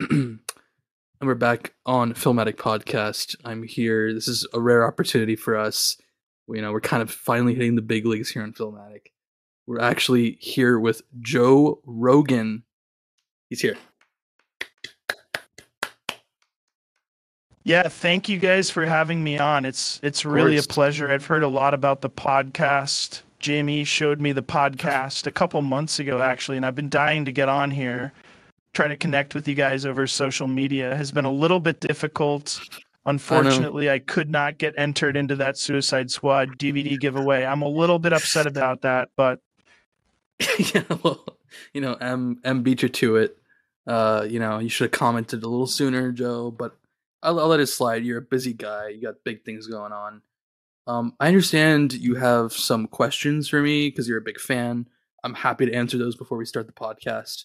and we're back on Filmatic Podcast. I'm here. This is a rare opportunity for us. You know, we're kind of finally hitting the big leagues here on Filmatic. We're actually here with Joe Rogan. He's here. Yeah, thank you guys for having me on. It's it's really a pleasure. I've heard a lot about the podcast. Jamie showed me the podcast a couple months ago actually, and I've been dying to get on here. Try to connect with you guys over social media has been a little bit difficult. Unfortunately, I, I could not get entered into that Suicide Squad DVD giveaway. I'm a little bit upset about that, but yeah, well, you know, Em Em beat you to it. Uh, you know, you should have commented a little sooner, Joe. But I'll, I'll let it slide. You're a busy guy. You got big things going on. Um, I understand you have some questions for me because you're a big fan. I'm happy to answer those before we start the podcast.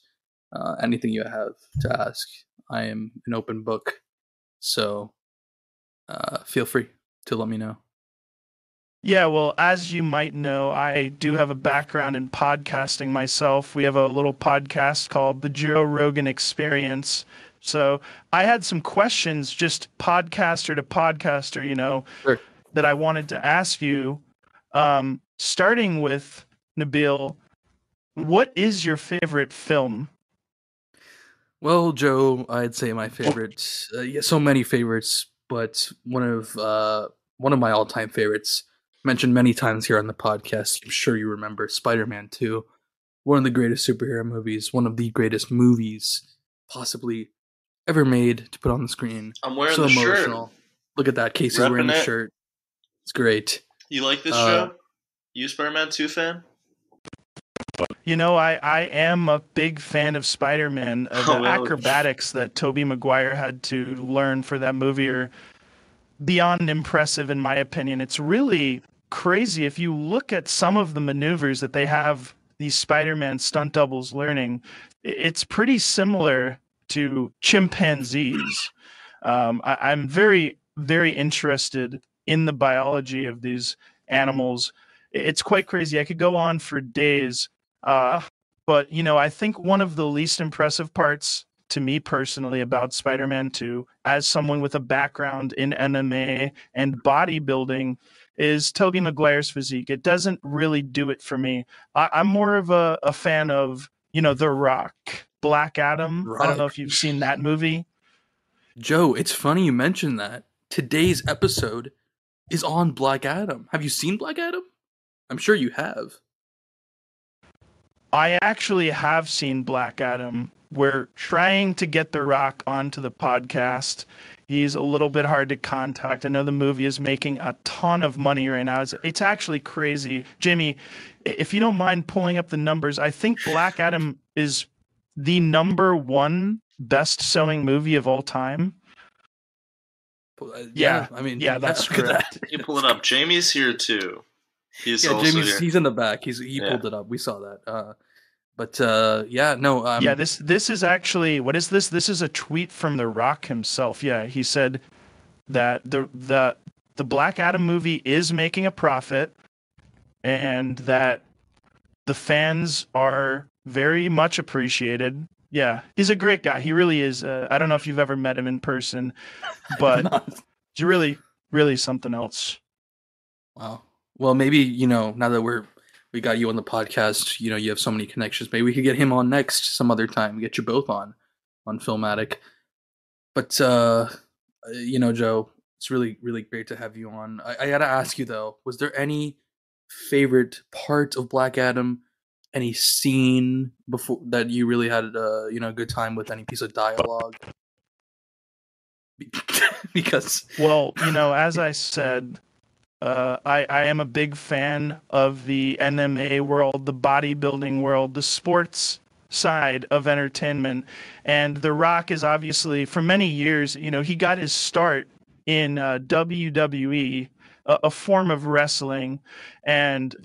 Uh, anything you have to ask, I am an open book. So uh, feel free to let me know. Yeah, well, as you might know, I do have a background in podcasting myself. We have a little podcast called The Joe Rogan Experience. So I had some questions, just podcaster to podcaster, you know, sure. that I wanted to ask you. Um, starting with Nabil, what is your favorite film? Well, Joe, I'd say my favorite. Uh, yeah, so many favorites, but one of uh, one of my all-time favorites, mentioned many times here on the podcast. I'm sure you remember Spider-Man Two, one of the greatest superhero movies, one of the greatest movies possibly ever made to put on the screen. I'm wearing so the emotional. shirt. Look at that. Casey's Repping wearing the it. shirt. It's great. You like this Uh, show? You Spider-Man 2 fan? You know, I, I am a big fan of Spider Man. The Oh, well. acrobatics that Tobey Maguire had to learn for that movie are beyond impressive, in my opinion. It's really crazy. If you look at some of the maneuvers that they have these Spider Man stunt doubles learning, it's pretty similar to chimpanzees. Um, I, I'm very, very interested in the biology of these animals. It's quite crazy. I could go on for days. Uh, but you know, I think one of the least impressive parts to me personally about Spider-Man 2, as someone with a background in MMA and bodybuilding, is Tobey Maguire's physique. It doesn't really do it for me. I, I'm more of a, a fan of, you know, The Rock, Black Adam. I don't know if you've seen that movie. Joe, it's funny you mentioned that. Today's episode is on Black Adam. Have you seen Black Adam? I'm sure you have. I actually have seen Black Adam. We're trying to get The Rock onto the podcast. He's a little bit hard to contact. I know the movie is making a ton of money right now. It's, it's actually crazy. Jimmy, if you don't mind pulling up the numbers, I think Black Adam is the number one best selling movie of all time. Uh, Yeah. I mean, Yeah, that's look correct. that. You pull it up. Jamie's here too. He's Yeah, also Jamie's here. he's in the back. He's he Yeah. pulled it up. We saw that. Uh, but uh, yeah, no. Um, yeah, this this is actually what is this? This is a tweet from The Rock himself. Yeah, he said that the the the Black Adam movie is making a profit, and that the fans are very much appreciated. Yeah, he's a great guy. He really is. Uh, I don't know if you've ever met him in person, but he's really really something else. wow. Well, maybe you know now that we're we got you on the podcast. You know, you have so many connections. Maybe we could get him on next some other time. Get you both on on Filmatic. But uh, you know, Joe, it's really really great to have you on. I, I gotta ask you though, was there any favorite part of Black Adam? Any scene before that you really had uh, you know a good time with? Any piece of dialogue? Because Well, you know, as I said, uh, I, I am a big fan of the MMA world, the bodybuilding world, the sports side of entertainment. And The Rock is obviously, for many years, you know, he got his start in uh, WWE, a, a form of wrestling. And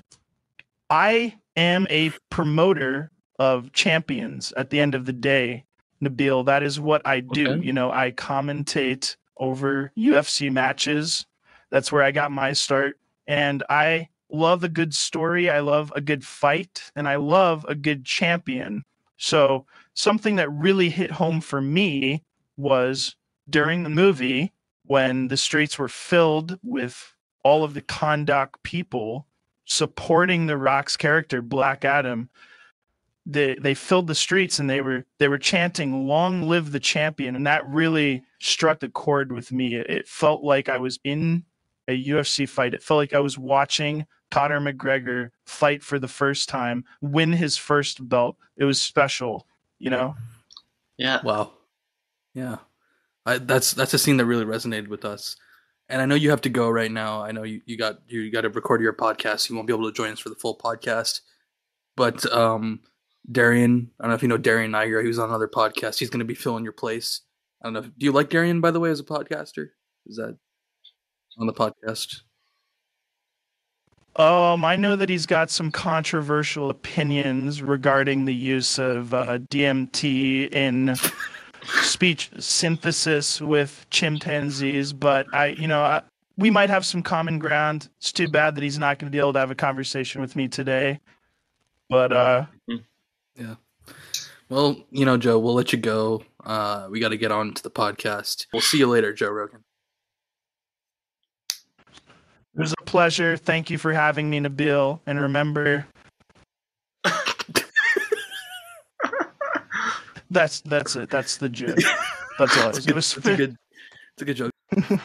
I am a promoter of champions at the end of the day. Nabil, that is what I do. Okay. You know, I commentate over UFC matches. That's where I got my start. And I love a good story. I love a good fight. And I love a good champion. So something that really hit home for me was during the movie when the streets were filled with all of the Kahndaq people supporting the Rock's character, Black Adam. They they filled the streets and they were they were chanting "Long live the champion," and that really struck a chord with me. It, it felt like I was in a UFC fight. It felt like I was watching Conor McGregor fight for the first time, win his first belt. It was special, you know. Yeah. Wow. Yeah. I, that's that's a scene that really resonated with us. And I know you have to go right now. I know you, you got you got to record your podcast. You won't be able to join us for the full podcast. But um Darian, I don't know if you know Darian Niger, he was on another podcast. He's gonna be filling your place. I don't know. If, do you like Darian by the way as a podcaster? Is that on the podcast? Um, I know that he's got some controversial opinions regarding the use of uh, DMT in speech synthesis with chimpanzees, but I, you know, I, we might have some common ground. It's too bad that he's not going to be able to have a conversation with me today. But uh, Yeah. Well, you know, Joe, we'll let you go. Uh, we got to get on to the podcast. We'll see you later, Joe Rogan. It was a pleasure. Thank you for having me, Nabil. And remember, that's that's it. That's the joke. That's all. It It's is. a good, was it's a good, it's a good joke.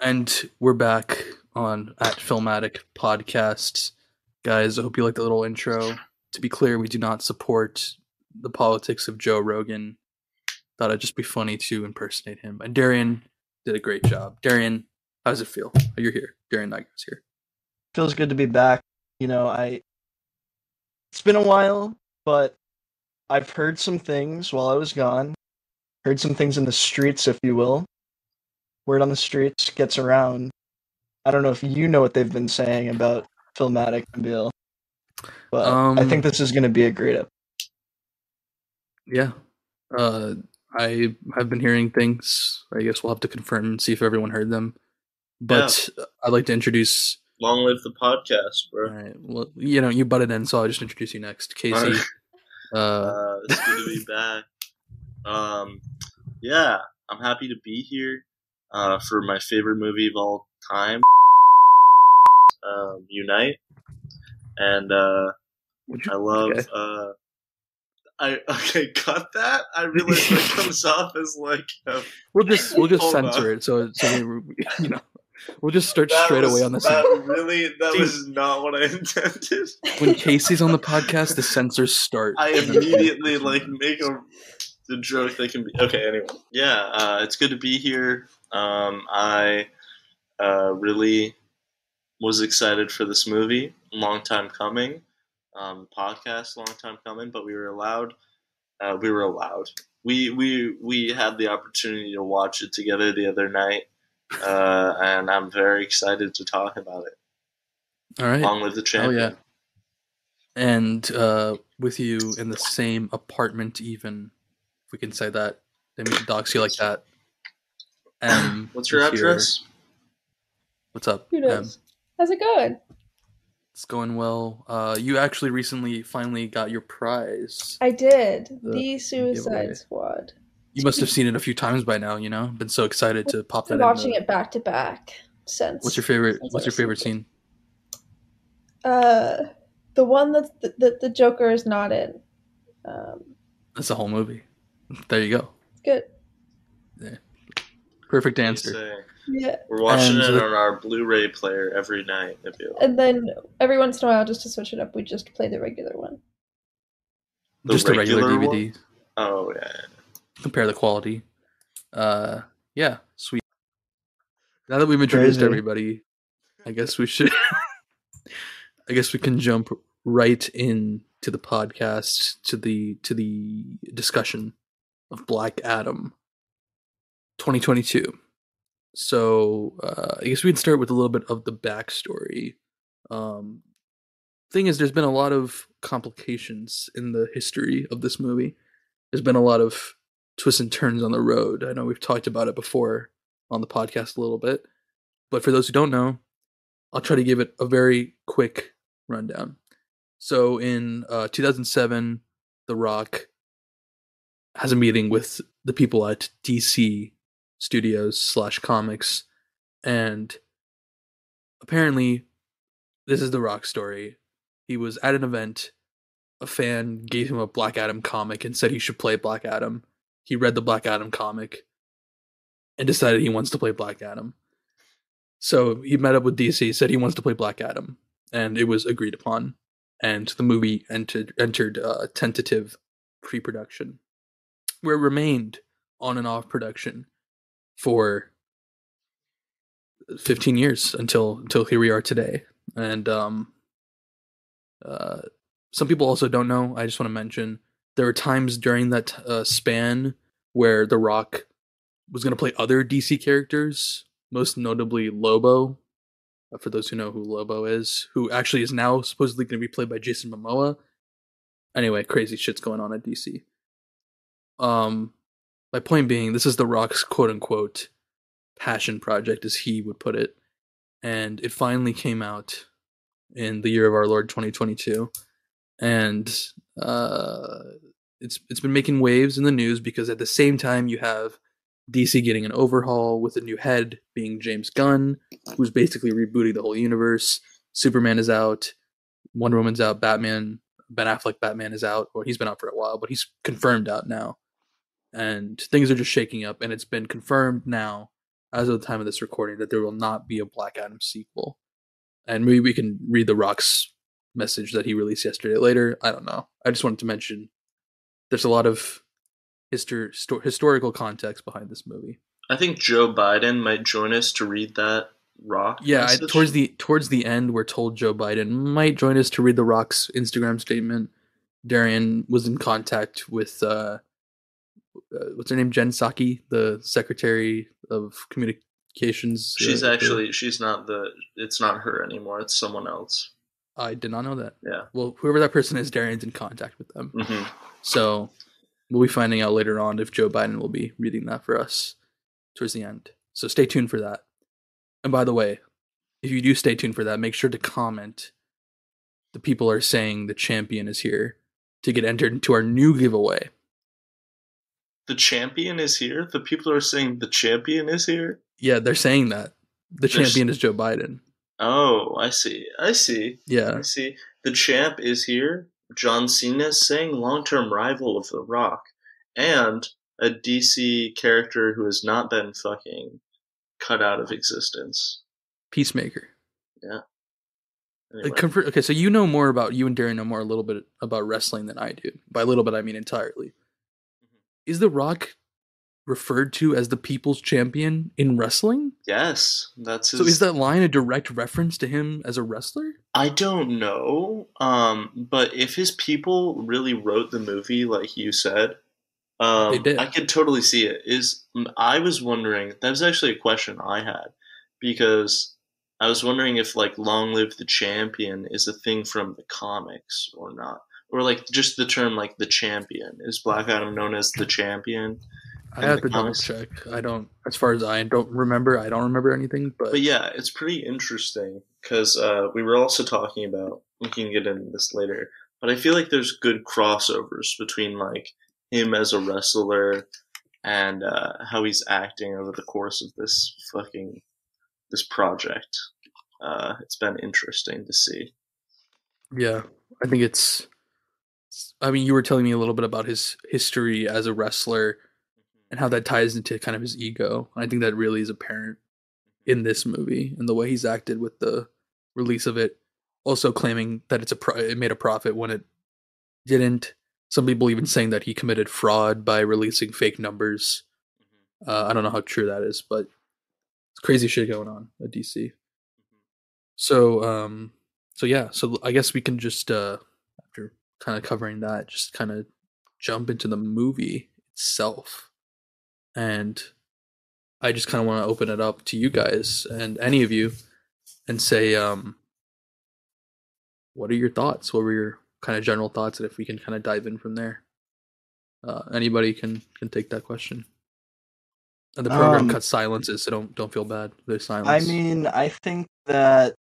and we're back on at Filmatic Podcast, guys. I hope you like the little intro. To be clear, we do not support the politics of Joe Rogan. Thought it'd just be funny to impersonate him. And Darian did a great job. Darian, how does it feel? You're here. Darian Niger's here. feels good to be back. You know, I it's been a while, but I've heard some things while I was gone. Heard some things in the streets, if you will. Word on the streets gets around. I don't know if you know what they've been saying about Filmatic and Bill, but I Um, think this is going to be a great episode. Yeah. Uh, I have been hearing things. I guess we'll have to confirm and see if everyone heard them. But I'd like to introduce. Long live the podcast, bro. right. Well, you know, you butted in, so I'll just introduce you next, Casey. Uh, Uh, it's good to be back. Um, yeah, I'm happy to be here uh, for my favorite movie of all time, um, Unite, and uh, you- I love. okay. Uh, I okay, cut that. I realize that comes off as like We'll just we'll just censor on. it. So so we, you know, we'll just start that straight was- away on this. That really, that Dude. was not what I intended. When Casey's on the podcast, the censors start. I immediately like make a the joke that can be okay. Anyway, yeah, uh, it's good to be here. Um, I uh, really was excited for this movie. Long time coming. Um, podcast, long time coming, but we were allowed. Uh, we were allowed. We we we had the opportunity to watch it together the other night, uh, and I'm very excited to talk about it. All right. Long with the Oh champion. yeah. And uh, with you in the same apartment, even if we can say that, then we can dox you like that. Um, What's your is here. address? What's up? Who Em? knows? How's it going? It's going well. Uh, you actually recently finally got your prize. I did. The The, giveaway. Suicide Squad. You must have seen it a few times by now. You know, been so excited to pop that. Been in watching the- it back to back since. What's your favorite? What's your favorite scene? Uh, the one that the, the, the Joker is not in. Um, That's the whole movie. There you go. good. Yeah. Perfect What do you answer. Yeah, We're watching And it on our Blu-ray player every night. If and then every once in a while, just to switch it up, we just play the regular one. The Just a regular regular DVD. oh yeah, Compare the quality. Uh, yeah, sweet. Now that we've introduced Crazy. everybody, I guess we should. I guess we can jump right in to the podcast to the to the discussion of Black Adam 2022. So uh, I guess we can start with a little bit of the backstory. Um, thing is, there's been a lot of complications in the history of this movie. There's been a lot of twists and turns on the road. I know we've talked about it before on the podcast a little bit, but for those who don't know, I'll try to give it a very quick rundown. So in uh, 2007, The Rock has a meeting with the people at DC Studios slash Comics, and apparently, this is the Rock story. He was at an event. A fan gave him a Black Adam comic and said he should play Black Adam. He read the Black Adam comic and decided he wants to play Black Adam. So he met up with DC, said he wants to play Black Adam, and it was agreed upon. And the movie entered entered uh, tentative pre-production, where it remained on and off production for 15 years until until here we are today. And um, uh, some people also don't know. I just want to mention there were times during that uh, span where The Rock was going to play other DC characters, most notably Lobo. Uh, for those who know who Lobo is, who actually is now supposedly going to be played by Jason Momoa. Anyway, crazy shit's going on at DC. Um, my point being, this is The Rock's quote unquote passion project, as he would put it, and it finally came out in the year of our Lord 2022, and uh, it's it's been making waves in the news because at the same time you have DC getting an overhaul with a new head being James Gunn, who's basically rebooting the whole universe. Superman is out, Wonder Woman's out, Batman, Ben Affleck Batman is out. Well, he's been out for a while, but he's confirmed out now. And things are just shaking up, and it's been confirmed now, as of the time of this recording, that there will not be a Black Adam sequel. And maybe we can read The Rock's message that he released yesterday later. I don't know. I just wanted to mention there's a lot of histor- sto- historical context behind this movie. I think Joe Biden might join us to read that rock. Yeah, I, towards the towards the end, we're told Joe Biden might join us to read the Rock's Instagram statement. Darian was in contact with uh, uh, what's her name, Jen Psaki, the Secretary of Communications. she's uh, actually she's not the. It's not her anymore. It's someone else. I did not know that. Yeah. Well, whoever that person is, Darian's in contact with them. hmm So we'll be finding out later on if Joe Biden will be reading that for us towards the end. So stay tuned for that. And by the way, if you do stay tuned for that, make sure to comment. The people are saying the champion is here to get entered into our new giveaway. The champion is here. The people are saying the champion is here. Yeah, they're saying that. The There's- champion is Joe Biden. Oh, I see. I see. Yeah. I see. The champ is here. John Cena saying long-term rival of The Rock, and a DC character who has not been fucking cut out of existence. Peacemaker. Anyway, Like, confer- okay, so you know more about you and Darian know more a little bit about wrestling than I do. By a little bit, I mean entirely. Mm-hmm. Is The Rock referred to as the people's champion in wrestling? yes, that's his. So is that line a direct reference to him as a wrestler? I don't know. Um, but if his people really wrote the movie like you said, um, They did. I could totally see it. Is I was wondering that was actually a question I had because I was wondering if like "Long Live the Champion" is a thing from the comics or not, or like just the term like the champion. Is Black Adam known as the champion? I have to double check. I don't, as far as I don't remember, I don't remember anything. But, But yeah, it's pretty interesting because uh, we were also talking about. We can get into this later, but I feel like there's good crossovers between like him as a wrestler and uh, how he's acting over the course of this fucking this project. Uh, it's been interesting to see. yeah, I think it's. I mean, you were telling me a little bit about his history as a wrestler and how that ties into kind of his ego. I think that really is apparent in this movie and the way he's acted with the release of it. Also claiming that it's a pro- it made a profit when it didn't. Some people even saying that he committed fraud by releasing fake numbers. Uh, I don't know how true that is, but it's crazy shit going on at DC. So, um, so yeah, so I guess we can just uh, after kind of covering that, just kind of jump into the movie itself, and I just kind of want to open it up to you guys and any of you, and say, um, what are your thoughts? What were your kind of general thoughts, and if we can kind of dive in from there. Uh, anybody can can take that question. And the program Um, cuts silences, so don't don't feel bad. There's silence. I mean, I think that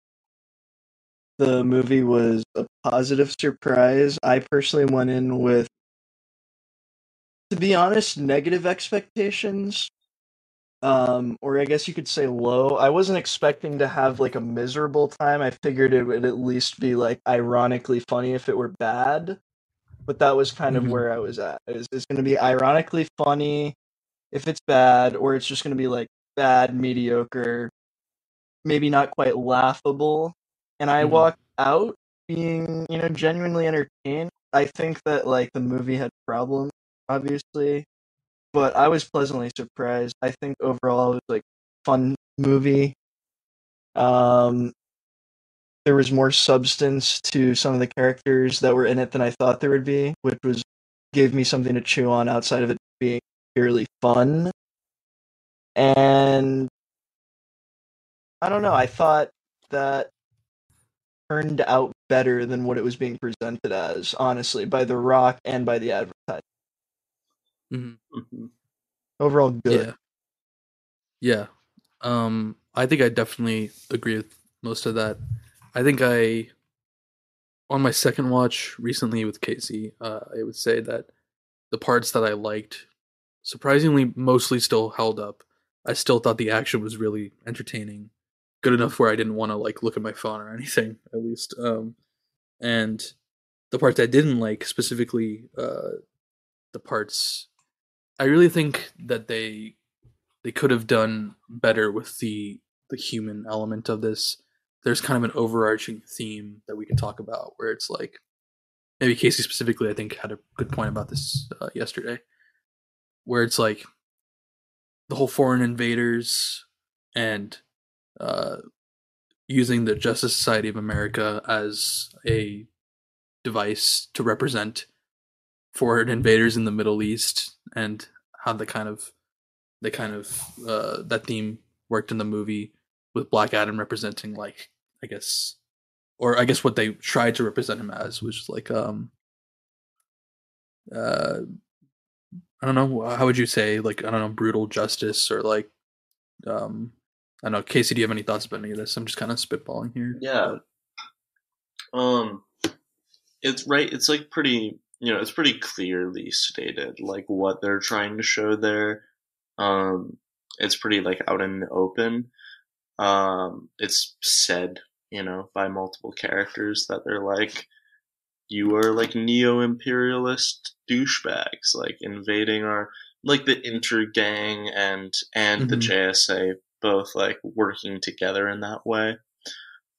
the movie was a positive surprise. I personally went in with to be honest, negative expectations. Um, or I guess you could say low. I wasn't expecting to have like a miserable time. I figured it would at least be like ironically funny if it were bad. But that was kind of Mhm. where I was at. It was, it's going to be ironically funny if it's bad, or it's just going to be like bad, mediocre, maybe not quite laughable. And I Mhm. walked out being, you know, genuinely entertained. I think that like the movie had problems, obviously, but I was pleasantly surprised. I think overall it was like fun movie. Um, there was more substance to some of the characters that were in it than I thought there would be, which was gave me something to chew on outside of it being purely fun. And I don't know. I thought that turned out better than what it was being presented as, honestly, by The Rock and by the advertising. Mhm. Mhm. Overall, good. Yeah. Yeah. Um, I think I definitely agree with most of that. I think I, on my second watch recently with Casey, uh, I would say that the parts that I liked, surprisingly, mostly still held up. I still thought the action was really entertaining, good enough where I didn't want to like look at my phone or anything, at least. Um, and the parts I didn't like, specifically, uh, the parts I really think that they they could have done better with the the human element of this. There's kind of an overarching theme that we can talk about where it's like maybe Casey specifically I think had a good point about this uh, yesterday where it's like the whole foreign invaders and uh using the Justice Society of America as a device to represent foreign invaders in the Middle East and how the kind of the kind of uh, that theme worked in the movie with Black Adam representing like I guess or I guess what they tried to represent him as was like um uh I don't know how would you say like I don't know brutal justice or like um I don't know Casey do you have any thoughts about any of this I'm just kind of spitballing here Yeah. Um, it's right. It's like pretty. You know, it's pretty clearly stated like what they're trying to show there. Um, it's pretty like out in the open. Um, it's said, you know, by multiple characters that they're like, you are like neo-imperialist douchebags, like invading our like the Intergang and and the Mhm. JSA both like working together in that way.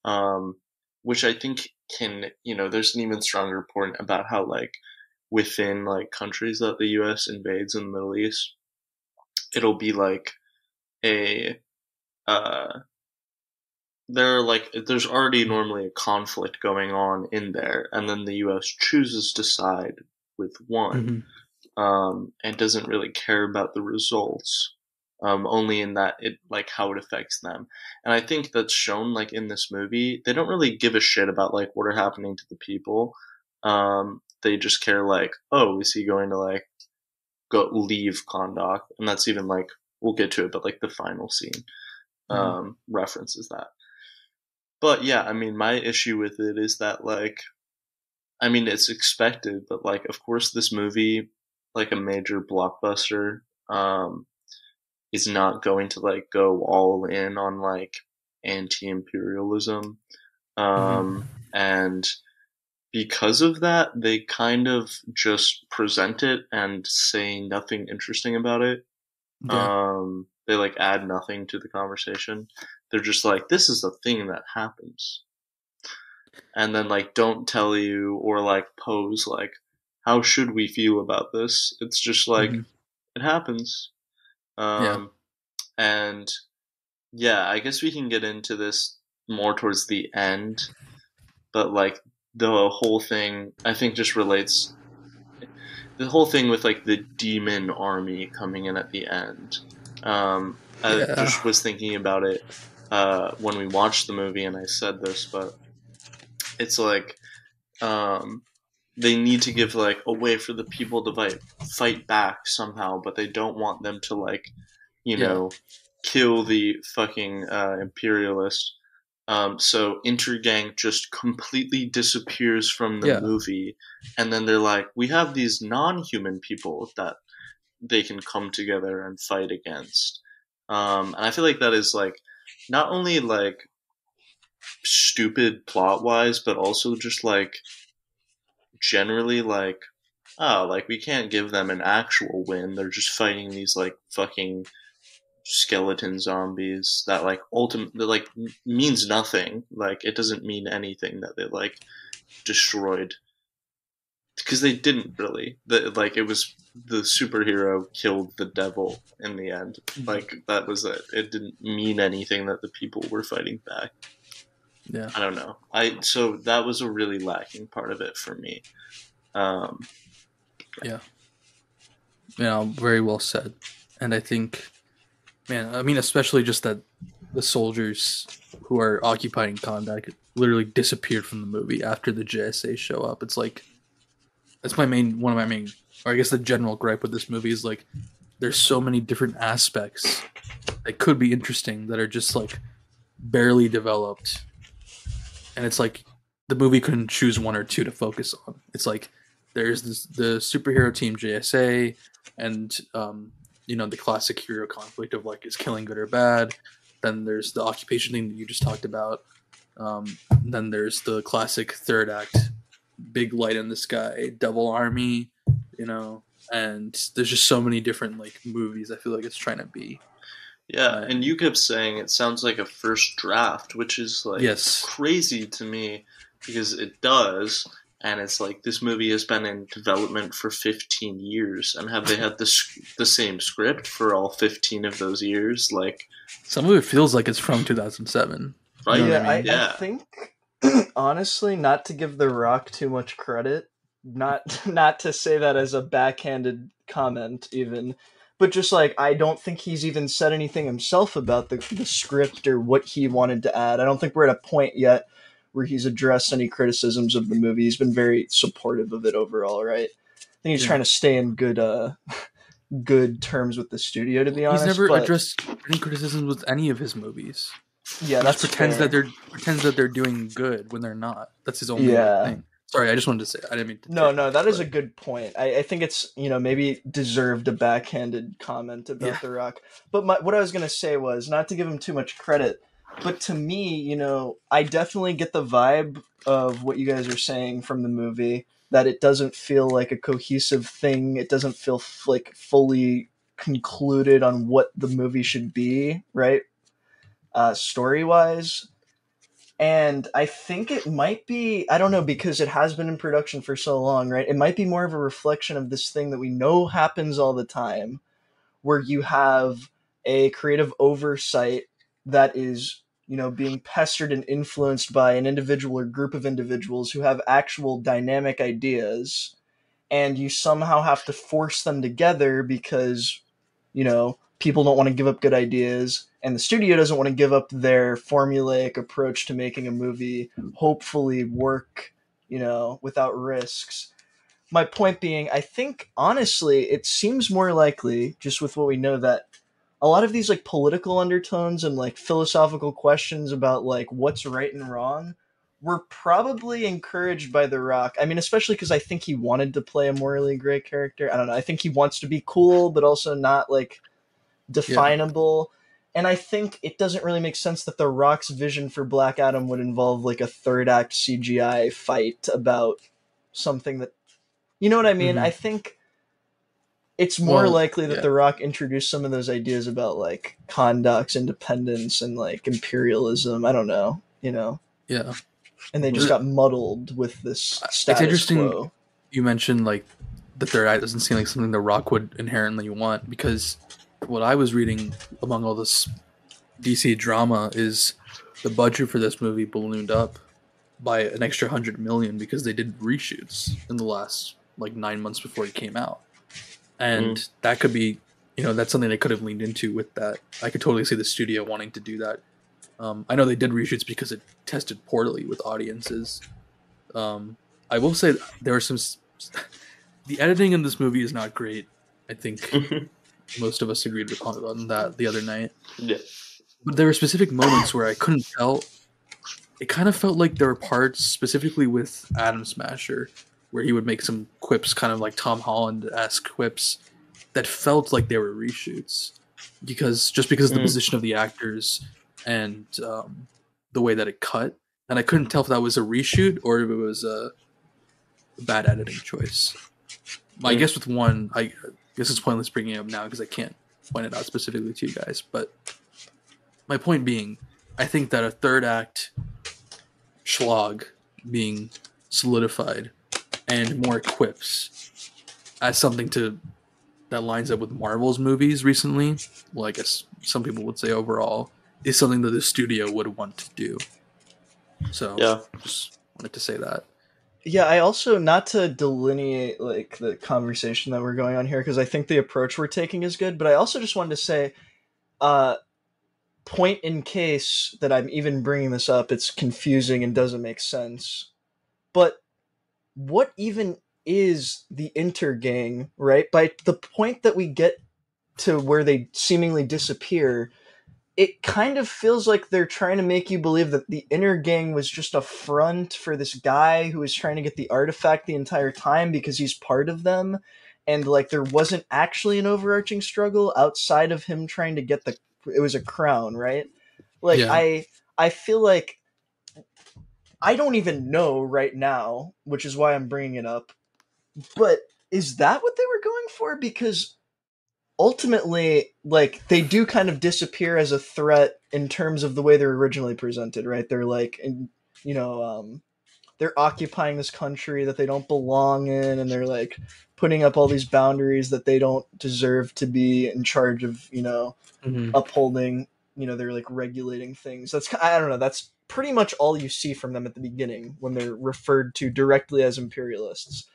Um, which I think can you know, there's an even stronger point about how like within like countries that the U.S. invades in the Middle East, it'll be like a uh there are like there's already normally a conflict going on in there and then the US chooses to side with one Mhm. um and doesn't really care about the results um only in that it like how it affects them and i think that's shown like in this movie they don't really give a shit about like what are happening to the people um they just care like oh is he going to like go leave Kahndaq and that's even like we'll get to it but like the final scene Mhm. um references that. But yeah i mean my issue with it is that like i mean it's expected but like of course this movie like a major blockbuster um is not going to like go all in on like anti-imperialism um and because of that they kind of just present it and say nothing interesting about it yeah. um, they like add nothing to the conversation. They're just like, this is a thing that happens. And then like don't tell you or like pose like, how should we feel about this? It's just like Mhm. it happens. Um and yeah, I guess we can get into this more towards the end. But like the whole thing I think just relates the whole thing with like the demon army coming in at the end. Um, I Yeah. just was thinking about it uh, when we watched the movie, and I said this, but it's like um, they need to give like a way for the people to fight fight back somehow, but they don't want them to like you Yeah. know kill the fucking uh, imperialist. Um, so Intergang just completely disappears from the Yeah. movie, and then they're like, "We have these non-human people that they can come together and fight against. Um, and I feel like that is like not only like stupid plot wise, but also just like generally like oh, like we can't give them an actual win. They're just fighting these like fucking skeleton zombies that like ultimately like means nothing. Like it doesn't mean anything that they like destroyed because they didn't really. The, like it was the superhero killed the devil in the end. Like that was it. It didn't mean anything that the people were fighting back. Yeah. I don't know. I so that was a really lacking part of it for me. Um, yeah, you know, very well said. And I think, man, I mean, especially just that the soldiers who are occupying Kahndaq literally disappeared from the movie after the JSA show up. It's like, that's my main, one of my main, or I guess the general gripe with this movie is like, there's so many different aspects that could be interesting that are just like barely developed. And it's like, the movie couldn't choose one or two to focus on. It's like, there's this, the superhero team JSA, and um, you know the classic hero conflict of like is killing good or bad. Then there's the occupation thing that you just talked about. Um, then there's the classic third act, big light in the sky, double army, you know, and there's just so many different like movies. I feel like it's trying to be. Yeah, and you kept saying it sounds like a first draft, which is like yes. crazy to me because it does and it's like this movie has been in development for 15 years and have they had the the same script for all 15 of those years like some of it feels like it's from 2007 right yeah, I, mean? I, yeah. I think honestly not to give the rock too much credit not not to say that as a backhanded comment even but just like I don't think he's even said anything himself about the, the script or what he wanted to add. I don't think we're at a point yet where he's addressed any criticisms of the movie. He's been very supportive of it overall, right? I think he's yeah. trying to stay in good uh good terms with the studio to be honest. He's never but... addressed any criticisms with any of his movies. Yeah, that pretends fair. that they're pretends that they're doing good when they're not. That's his only yeah. thing. Sorry, I just wanted to say I didn't mean to. No, no, that is a good point. I, I, think it's you know maybe deserved a backhanded comment about yeah. The Rock. But my, what I was gonna say was not to give him too much credit but to me, you know, I definitely get the vibe of what you guys are saying from the movie that it doesn't feel like a cohesive thing. It doesn't feel f- like fully concluded on what the movie should be, right? Uh, story wise. And I think it might be, I don't know, because it has been in production for so long, right? It might be more of a reflection of this thing that we know happens all the time, where you have a creative oversight that is you know, being pestered and influenced by an individual or group of individuals who have actual dynamic ideas, and you somehow have to force them together because, you know, people don't want to give up good ideas, and the studio doesn't want to give up their formulaic approach to making a movie hopefully work, you know, without risks. My point being, I think honestly, it seems more likely, just with what we know, that a lot of these like political undertones and like philosophical questions about like what's right and wrong were probably encouraged by The Rock. I mean, especially because I think he wanted to play a morally gray character. I don't know. I think he wants to be cool, but also not like definable. Yeah. And I think it doesn't really make sense that The Rock's vision for Black Adam would involve like a third act CGI fight about something that, you know what I mean? Mm-hmm. I think it's more well, likely that yeah. The Rock introduced some of those ideas about like Kahndaq's independence and like imperialism. I don't know, you know. Yeah. And they just got muddled with this It's interesting quo. you mentioned like the third act doesn't seem like something The Rock would inherently want because what I was reading among all this DC drama is the budget for this movie ballooned up by an extra hundred million because they did reshoots in the last like nine months before it came out and mm. that could be you know that's something they could have leaned into with that. I could totally see the studio wanting to do that. Um, i know they did reshoots because it tested poorly with audiences. Um, i will say there are some the editing in this movie is not great. I think most of us agreed on that the other night. Yeah. But there were specific moments where i couldn't tell. It kind of felt like there were parts specifically with Atom Smasher where he would make some quips, kind of like Tom Holland esque quips, that felt like they were reshoots because just because of the Mm. position of the actors and um, the way that it cut, and I couldn't tell if that was a reshoot or if it was a bad editing choice. I Mm. guess with one, I guess it's pointless bringing it up now because I can't point it out specifically to you guys. But my point being, I think that a third act schlag being solidified and more quips as something to that lines up with Marvel's movies recently. Well, I guess some people would say overall is something that the studio would want to do. So Yeah. just wanted to say that. Yeah, I also not to delineate like the conversation that we're going on here because I think the approach we're taking is good, but I also just wanted to say, uh, point in case that I'm even bringing this up, it's confusing and doesn't make sense. But what even is the intergang? Right by the point that we get to where they seemingly disappear, it kind of feels like they're trying to make you believe that the Intergang was just a front for this guy who was trying to get the artifact the entire time because he's part of them and like there wasn't actually an overarching struggle outside of him trying to get the it was a crown right like Yeah. i i feel like i don't even know right now which is why i'm bringing it up. But is that what they were going for? Because ultimately like they do kind of disappear as a threat in terms of the way they're originally presented right? They're like in, you know um they're occupying this country that they don't belong in and they're like putting up all these boundaries that they don't deserve to be in charge of you know upholding you know they're like regulating things. That's i don't know that's pretty much all you see from them at the beginning when they're referred to directly as imperialists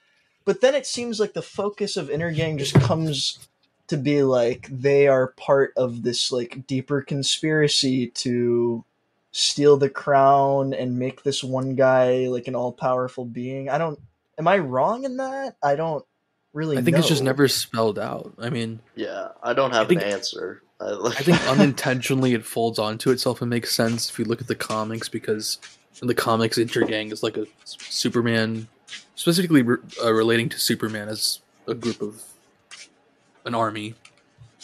but then it seems like the focus of Intergang just comes to be like they are part of this like deeper conspiracy to steal the crown and make this one guy like an all-powerful being i don't am i wrong in that i don't really I think it's just never spelled out. I mean, Yeah, I don't have I think- an answer. I, like, I think unintentionally it folds onto itself and makes sense if you look at the comics because in the comics Intergang is like a Superman, specifically re- uh, relating to Superman as a group of an army,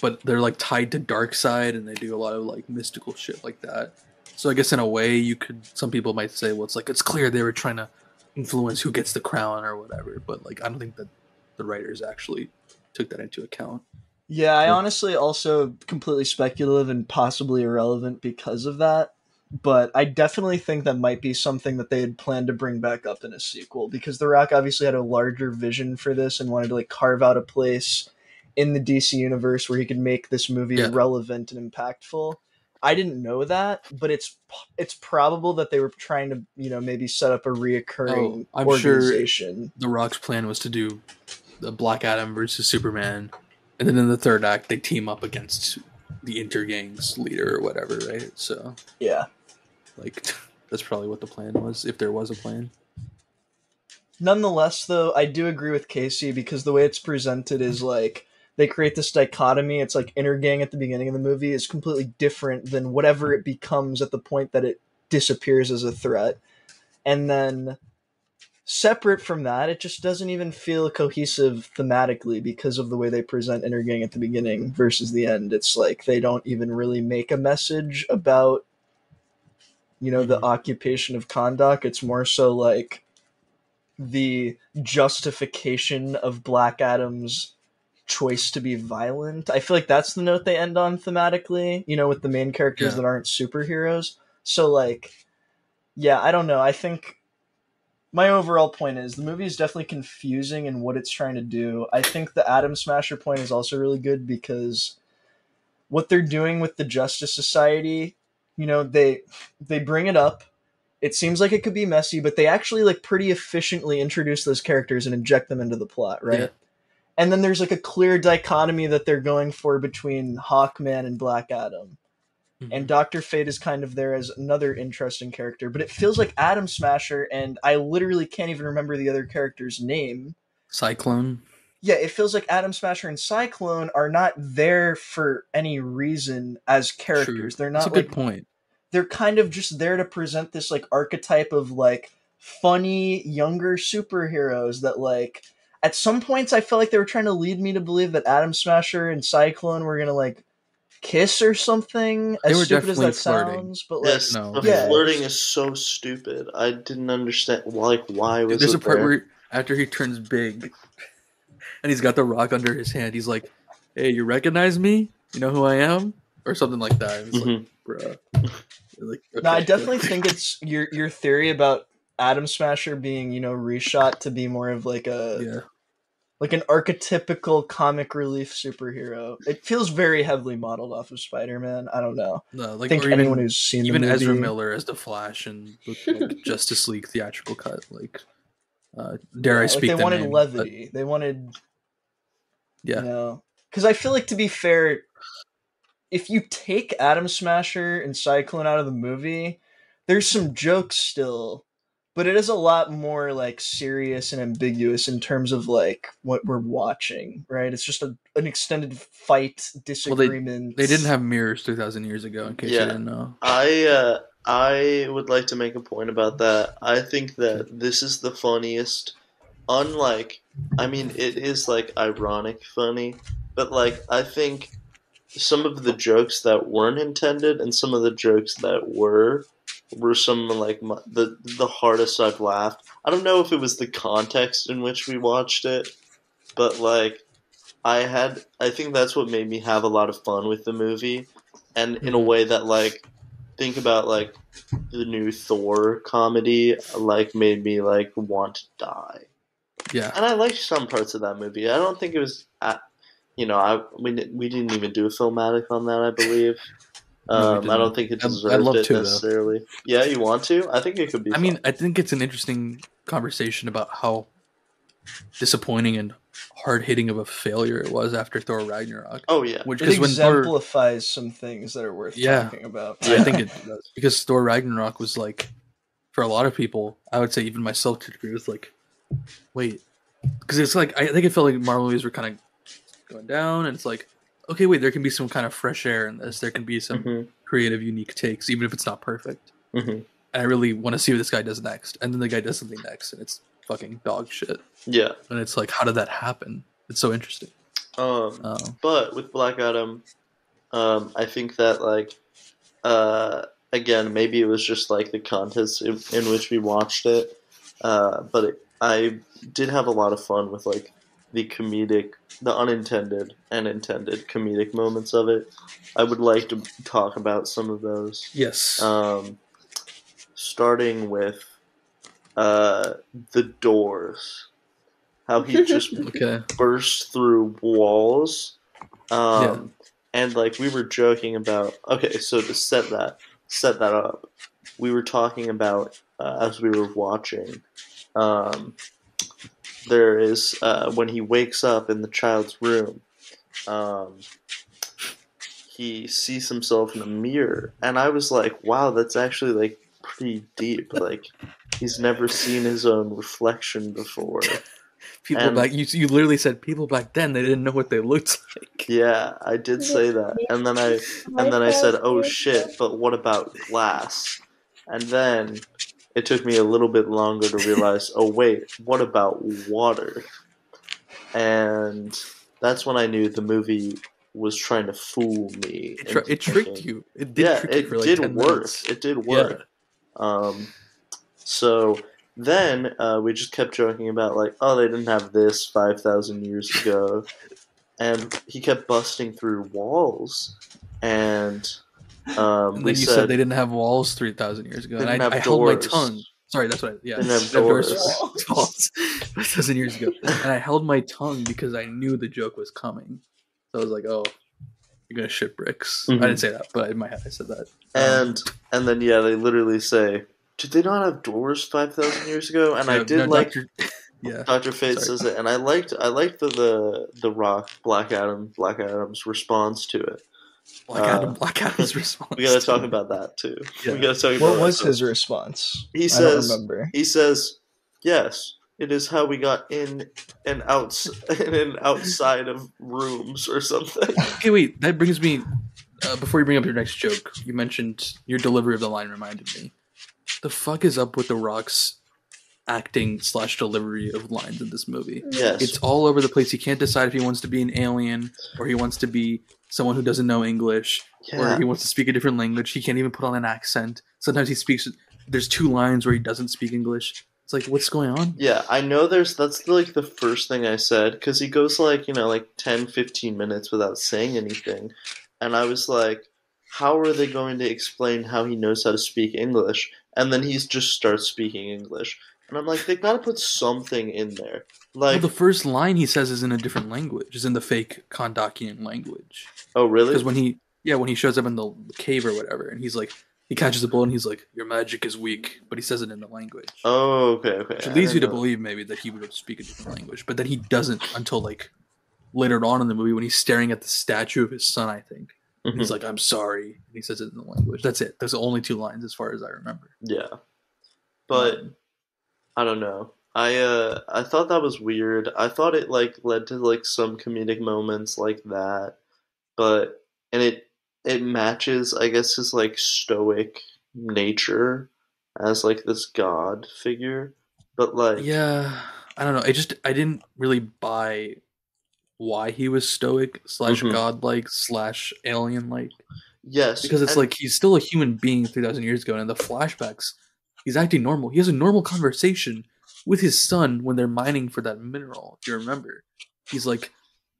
but they're like tied to Darkseid and they do a lot of like mystical shit like that. So I guess in a way you could some people might say well it's like it's clear they were trying to influence who gets the crown or whatever, but like I don't think that the writers actually took that into account. Yeah, I honestly also completely speculative and possibly irrelevant because of that. But I definitely think that might be something that they had planned to bring back up in a sequel because The Rock obviously had a larger vision for this and wanted to like carve out a place in the DC universe where he could make this movie Yeah. relevant and impactful. I didn't know that, but it's it's probable that they were trying to, you know, maybe set up a reoccurring Oh, I'm sure- The Rock's plan was to do the Black Adam versus Superman, and then in the third act they team up against the Intergang's leader or whatever, right? So, Yeah. like, that's probably what the plan was, if there was a plan. Nonetheless, though, I do agree with Casey because the way it's presented is like they create this dichotomy. It's like Intergang at the beginning of the movie is completely different than whatever it becomes at the point that it disappears as a threat. And then separate from that, it just doesn't even feel cohesive thematically because of the way they present Intergang at the beginning versus the end. It's like they don't even really make a message about you know the Mhm. occupation of Kahndaq. It's more so like the justification of Black Adam's choice to be violent. I feel like that's the note they end on thematically, you know, with the main characters Yeah. that aren't superheroes. So like yeah, I don't know. I think my overall point is the movie is definitely confusing in what it's trying to do. I think the Atom Smasher point is also really good because what they're doing with the Justice Society, you know, they they bring it up it seems like it could be messy, but they actually like pretty efficiently introduce those characters and inject them into the plot, right? Yeah. And then there's like a clear dichotomy that they're going for between Hawkman and Black Adam. And mm-hmm. Doctor Fate is kind of there as another interesting character, but it feels like Atom Smasher, and I literally can't even remember the other character's name. Cyclone. Yeah, it feels like Atom Smasher and Cyclone are not there for any reason as characters. True. They're That's not a good point. they're kind of just there to present this like archetype of like funny younger superheroes that like at some points I felt like they were trying to lead me to believe that Atom Smasher and Cyclone were gonna like kiss or something. They as were stupid as definitely that flirting. sounds, but like Yes, no. the Yeah. flirting is so stupid. I didn't understand like why was There's it a part there? where after he turns big and he's got the rock under his hand, he's like, Hey, you recognize me? You know who I am? Or something like that. And It's like, mm-hmm. bruh. Like, no, I definitely think it's your your theory about Atom Smasher being you know reshot to be more of like a Yeah. Like an archetypical comic relief superhero. It feels very heavily modeled off of Spider Man. I don't know. No, I think anyone even, who's seen even the movie, Even Ezra Miller as the Flash and like, Justice League theatrical cut, like uh, dare I like speak they the wanted name, but levity. They wanted Yeah. You know, because I feel like to be fair, if you take Atom Smasher and Cyclone out of the movie, there's some jokes still, but it is a lot more like serious and ambiguous in terms of like what we're watching. Right? It's just a, an extended fight disagreement. They didn't have mirrors 2,000 years ago, in case Yeah. you didn't know. I uh, I would like to make a point about that. I think that this is the funniest. Unlike, I mean, it is like ironic funny, but like I think some of the jokes that weren't intended and some of the jokes that were were some like my, the the hardest I've laughed. I don't know if it was the context in which we watched it, but like I had I think that's what made me have a lot of fun with the movie and in a Mhm. way that like think about like the new Thor comedy like made me like want to die. Yeah. And I liked some parts of that movie. I don't think it was at, you know, I we we didn't even do a filmatic on that, I believe. No, we Um, I don't think it I'd- I'd love it to, though. necessarily. Yeah, you want to? I think it could be. I mean. I think it's an interesting conversation about how disappointing and hard hitting of a failure it was after Thor Ragnarok. oh yeah, Which It is when Thor, exemplifies some things that are worth Yeah. talking about. Yeah. I think it does because Thor Ragnarok was like, for a lot of people, I would say even myself to a degree was like, wait, because it's like I think it felt like Marvel movies were kind of going down, and it's like, okay, wait, there can be some kind of fresh air in this. There can be some Mhm, creative, unique takes, even if it's not perfect. mhm. And I really want to see what this guy does next. And then the guy does something next, and it's fucking dog shit. yeah. And it's like, how did that happen? It's so interesting. Um, Um, But with Black Adam, um, I think that like uh, again, maybe it was just like the context in, in which we watched it. Uh, but it, I did have a lot of fun with like the comedic, the unintended and intended comedic moments of it. I would like to talk about some of those. yes. Um, starting with uh, the doors. How he just okay. burst through walls. Um, and like we were joking about. Okay, so to set that set that up, we were talking about uh, as we were watching. Um, there is uh, when he wakes up in the child's room. Um, he sees himself in a mirror, and I was like, "Wow, that's actually like pretty deep." Like he's never seen his own reflection before. People and- back, you, you literally said people back then, they didn't know what they looked like. Yeah, I did say that, and then I and then I said, "Oh shit!" But what about glass? And then it took me a little bit longer to realize, "Oh wait, what about water?" And that's when I knew the movie was trying to fool me. It, into it tricked you. It did yeah, trick you it like did 10 work. minutes. It did work. Yeah. Um, so then uh, we just kept joking about like, oh, they didn't have this five thousand years ago, and he kept busting through walls, and um, And then you said, said, they didn't have walls 3,000 years ago. And I, I held my tongue. Sorry, that's right. Yeah. Didn't have doors doors. walls 3,000 years ago. And I held my tongue because I knew the joke was coming. So I was like, oh, you're going to shit bricks. Mhm. I didn't say that, but in my head I said that. Um, and and then yeah, they literally say, did they not have doors five thousand years ago? And I did no, like Dr. yeah. Doctor Fate Sorry. says it, and I liked I liked the the the Rock Black Adam Black Adam's response to it. Black uh, Adam, Black Adam's response. We gotta talk it. about that too. Yeah. We gotta talk about What that was too. his response? He I says- don't remember. He says, "Yes, it is how we got in and outs in and outside of rooms or something." Okay, wait. That brings me. Uh, before you bring up your next joke, you mentioned your delivery of the line reminded me. The fuck is up with the rocks acting slash delivery of lines in this movie. Yes. It's all over the place. He can't decide if he wants to be an alien or he wants to be someone who doesn't know English or he wants to speak a different language. He can't even put on an accent. Sometimes he speaks. There's two lines where he doesn't speak English. It's like, what's going on? Yeah, I know there's that's like the first thing I said because he goes like, you know, like 10, 15 minutes without saying anything. And I was like, how are they going to explain how he knows how to speak English? And then he just starts speaking English. And I'm like, they gotta put something in there. Well, Like, the first line he says is in a different language. Is in the fake Kondakian language. oh, really? Because when he, yeah, when he shows up in the cave or whatever, and he's like, he catches a bullet and he's like, "Your magic is weak," but he says it in the language. Oh, okay, okay. Which leads you to believe maybe that he would speak a different language, but then he doesn't until like later on in the movie when he's staring at the statue of his son. I think Mhm. he's like, "I'm sorry," and he says it in the language. That's it. That's the only two lines as far as I remember. Yeah. But Um, I don't know. I uh I thought that was weird. I thought it like led to like some comedic moments like that. But and it it matches I guess his like stoic nature as like this god figure. But like yeah, I don't know. I just I didn't really buy why he was stoic slash Mhm. godlike slash alien like yes. because it's and- like he's still a human being 3000 years ago and in the flashbacks he's acting normal. He has a normal conversation with his son when they're mining for that mineral. If you remember? He's like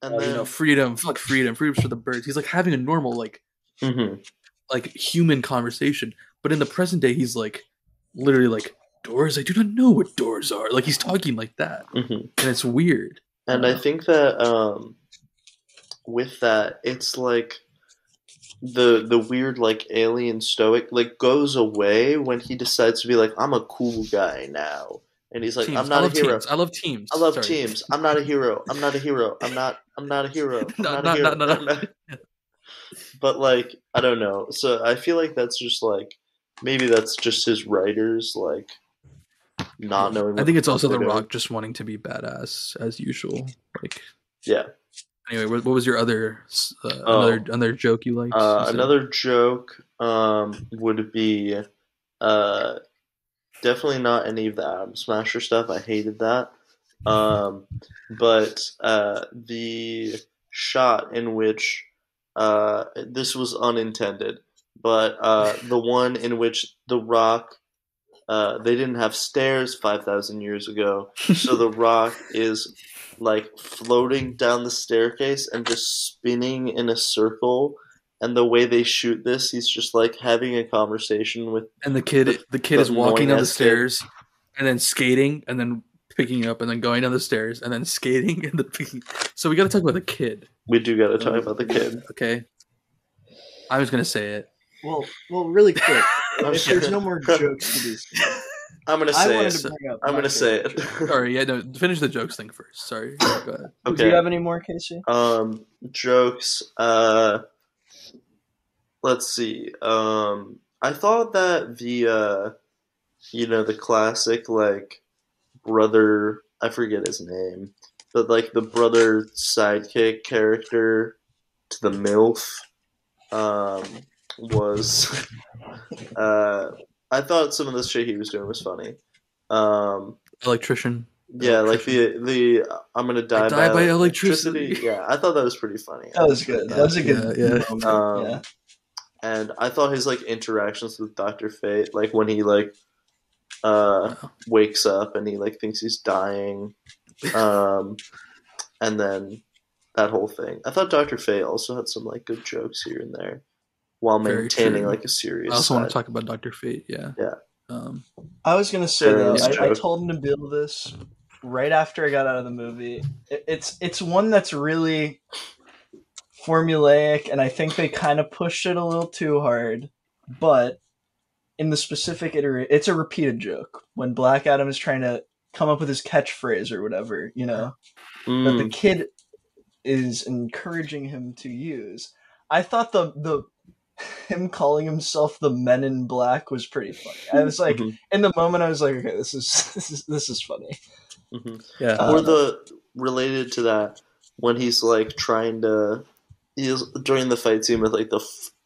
and you then know freedom fuck freedom freedom's for the birds. He's like having a normal like Mhm. like human conversation. But in the present day he's like literally like doors. I do not know what doors are. Like he's talking like that. Mhm. and it's weird. And I think that um, with that, it's like the the weird like alien stoic like goes away when he decides to be like I'm a cool guy now, and he's like Teams. I'm not a hero. teams. i love teams I love Sorry. teams. I'm not a hero. I'm not a hero. I'm not. I'm not a hero. I'm No, not, no, a hero. no, no, not- But like I don't know. So I feel like that's just like maybe that's just his writers like not knowing. i think it's also the doing. rock just wanting to be badass as usual like Yeah. Anyway, what, what was your other uh, Oh. another another joke you liked? Uh, You another joke um, would be uh, definitely not any of the Atom Smasher stuff. I hated that. Um, but uh, the shot in which uh, this was unintended, but uh, the one in which the Rock. Uh, they didn't have stairs 5,000 years ago, so the rock is like floating down the staircase and just spinning in a circle. And the way they shoot this, he's just like having a conversation with. and the kid the- the kid the is walking down the annoying-ass kid. stairs and then skating and then picking up and then going down the stairs and then skating and then picking. So we got to talk about the kid. We do got to talk um, about the kid. Okay. I was gonna say it. Well, well, really quick. If there's no more jokes to these, I'm gonna I say wanted it. to bring up. I'm gonna say it. Sorry, yeah, no. Finish the jokes thing first. Sorry. Go ahead. favorite. Do you have any more, Casey? Um, jokes. Uh, let's see. Um, I thought that the, uh, you know, the classic like brother. I forget his name, but like the brother sidekick character to the milf, um, was. Uh, I thought some of the shit he was doing was funny. Um, Electrician. yeah, like the the I'm gonna die, die by electricity. electricity. Yeah, I thought that was pretty funny. That was good. That was a good Yeah, yeah. Um, yeah. and I thought his like interactions with Doctor Fate, like when he like uh Wow. wakes up and he like thinks he's dying, um, and then that whole thing. I thought Doctor Fate also had some like good jokes here and there, while Very maintaining true. like a serious. I also want to talk about Doctor Fate. Yeah. Yeah. Um. I was gonna say There though, is I, I joke. told Nabil this right after I got out of the movie. It, it's it's one that's really formulaic, and I think they kind of pushed it a little too hard. But in the specific iteration, it's a repeated joke when Black Adam is trying to come up with his catchphrase or whatever, you know, that the Mm, kid is encouraging him to use. I thought the the him calling himself the Men in Black was pretty funny. I was like, mhm, in the moment, I was like, okay, this is this is this is funny. mhm. Yeah. Uh, or the related to that when he's like trying to he's during the fight scene with like the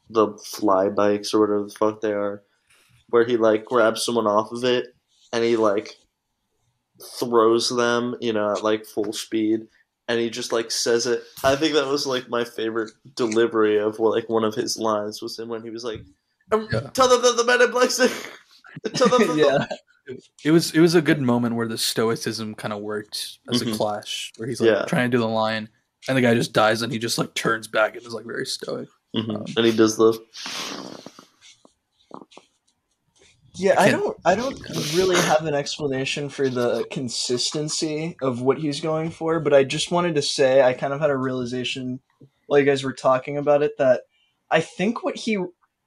the fly bikes or whatever the fuck they are where he like grabs someone off of it and he like throws them, you know, at like full speed, and he just like says it. I think that was like my favorite delivery of what like one of his lines was in when he was like, um, Yeah. "Tell them that the men in black say." Tell them yeah. It was it was a good moment where the stoicism kind of worked as Mhm. a clash, where he's like Yeah. trying to do the line, and the guy just dies, and he just like turns back and is like very stoic. Mhm. And he does the Yeah, I don't I don't really have an explanation for the consistency of what he's going for, but I just wanted to say I kind of had a realization while you guys were talking about it that I think what he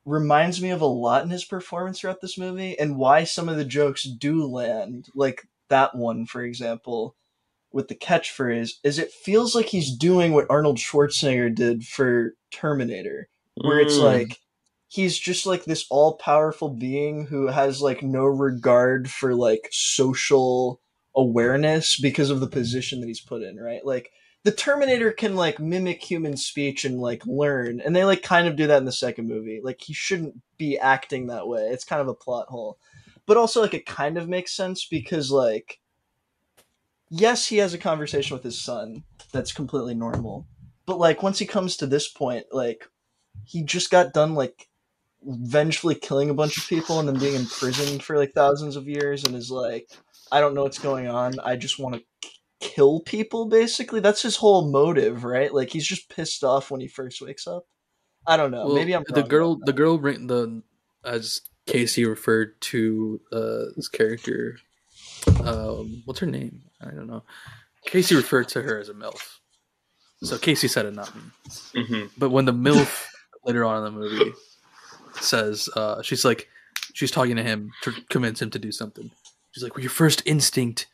reminds me of a lot in his performance throughout this movie and why some of the jokes do land, like that one for example, with the catchphrase, is it feels like he's doing what Arnold Schwarzenegger did for Terminator where it's Mm. like he's just like this all-powerful being who has like no regard for like social awareness because of the position that he's put in right? Like the terminator can like mimic human speech and like learn and they like kind of do that in the second movie. Like he shouldn't be acting that way. It's kind of a plot hole. But also like it kind of makes sense because like yes he has a conversation with his son that's completely normal but like once he comes to this point like he just got done like vengefully killing a bunch of people and then being imprisoned for like thousands of years and is like i don't know what's going on i just want to kill people basically that's his whole motive right like he's just pissed off when he first wakes up i don't know Well, maybe i'm the girl. The girl. ring- The as Casey referred to uh, this character. Um, what's her name? I don't know. Casey referred to her as a milf. So Casey said it, not me. Mhm. But when the MILF later on in the movie says, uh, she's like, she's talking to him to convince him to do something. She's like, well, your first instinct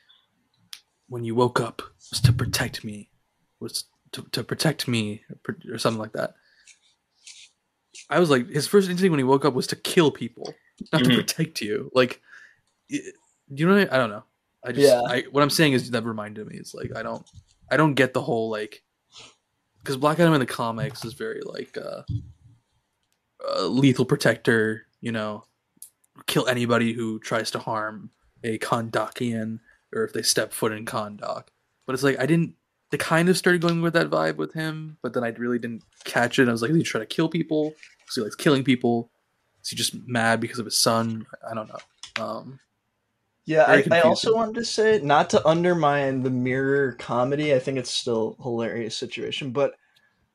when you woke up was to protect me, was to, to protect me, or or something like that. I was like, his first instinct when he woke up was to kill people, not Mhm. to protect you. Like, you know, what I, I don't know. I just, Yeah. I, what I'm saying is that reminded me. It's like I don't, I don't get the whole like because Black Adam in the comics is very like uh, uh, lethal protector, you know, kill anybody who tries to harm a Kondakian or if they step foot in Kahndaq. But it's like I didn't. They kind of started going with that vibe with him, but then I really didn't catch it. I was like, is he trying to kill people? Is he likes killing people? Is he just mad because of his son? I don't know. Um, Yeah, I, I also wanted to say not to undermine the mirror comedy. I think it's still a hilarious situation, but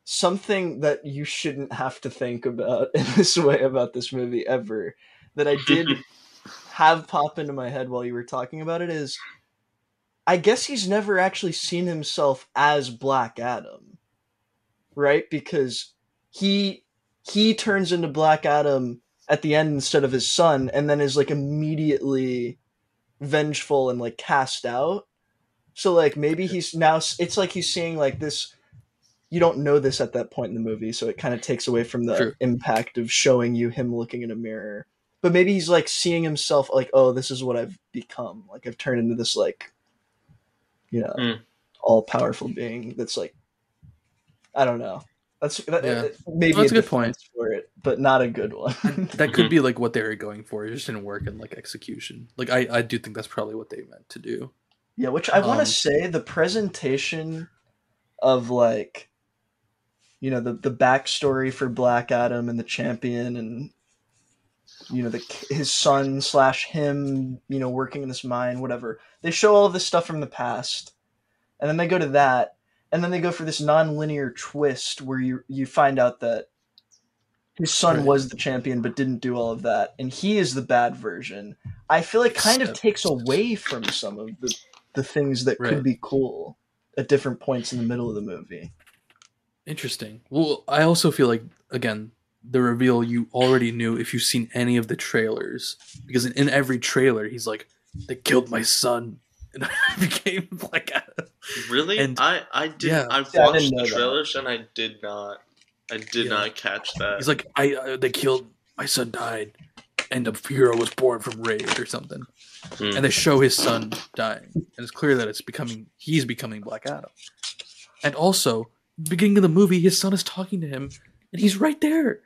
something that you shouldn't have to think about in this way about this movie ever that I did have pop into my head while you were talking about it is I guess he's never actually seen himself as Black Adam. Right? Because he he turns into Black Adam at the end instead of his son and then is like immediately vengeful and like cast out. So like maybe he's now it's like he's seeing like this you don't know this at that point in the movie, so it kind of takes away from the True. impact of showing you him looking in a mirror. But maybe he's like seeing himself like, oh, this is what I've become. Like I've turned into this like you know, Mm. all powerful being that's like I don't know. That's that, Yeah. maybe That's a a good point. for it, but not a good one. that could be like what they were going for. It just didn't work in like execution. Like I, I do think that's probably what they meant to do. Yeah, which I want Um, to say the presentation of like, you know, the the backstory for Black Adam and the Champion, and you know, the his son slash him, you know, working in this mine, whatever. They show all of this stuff from the past, and then they go to that, and then they go for this non-linear twist where you you find out that his son Right. was the champion but didn't do all of that, and he is the bad version. I feel it kind of takes away from some of the the things that Right. could be cool at different points in the middle of the movie. Interesting. Well, I also feel like again the reveal you already knew if you've seen any of the trailers because in, in every trailer he's like they killed my son and I became Black Adam. Really? And- I I did. yeah. I've Yeah, I watched didn't the that. trailers and I did not. I did Yeah. not catch that. He's like I uh, they killed my son died and a hero was born from rage or something. Hmm. And they show his son dying and it's clear that it's becoming he's becoming Black Adam. And also beginning of the movie his son is talking to him and he's right there.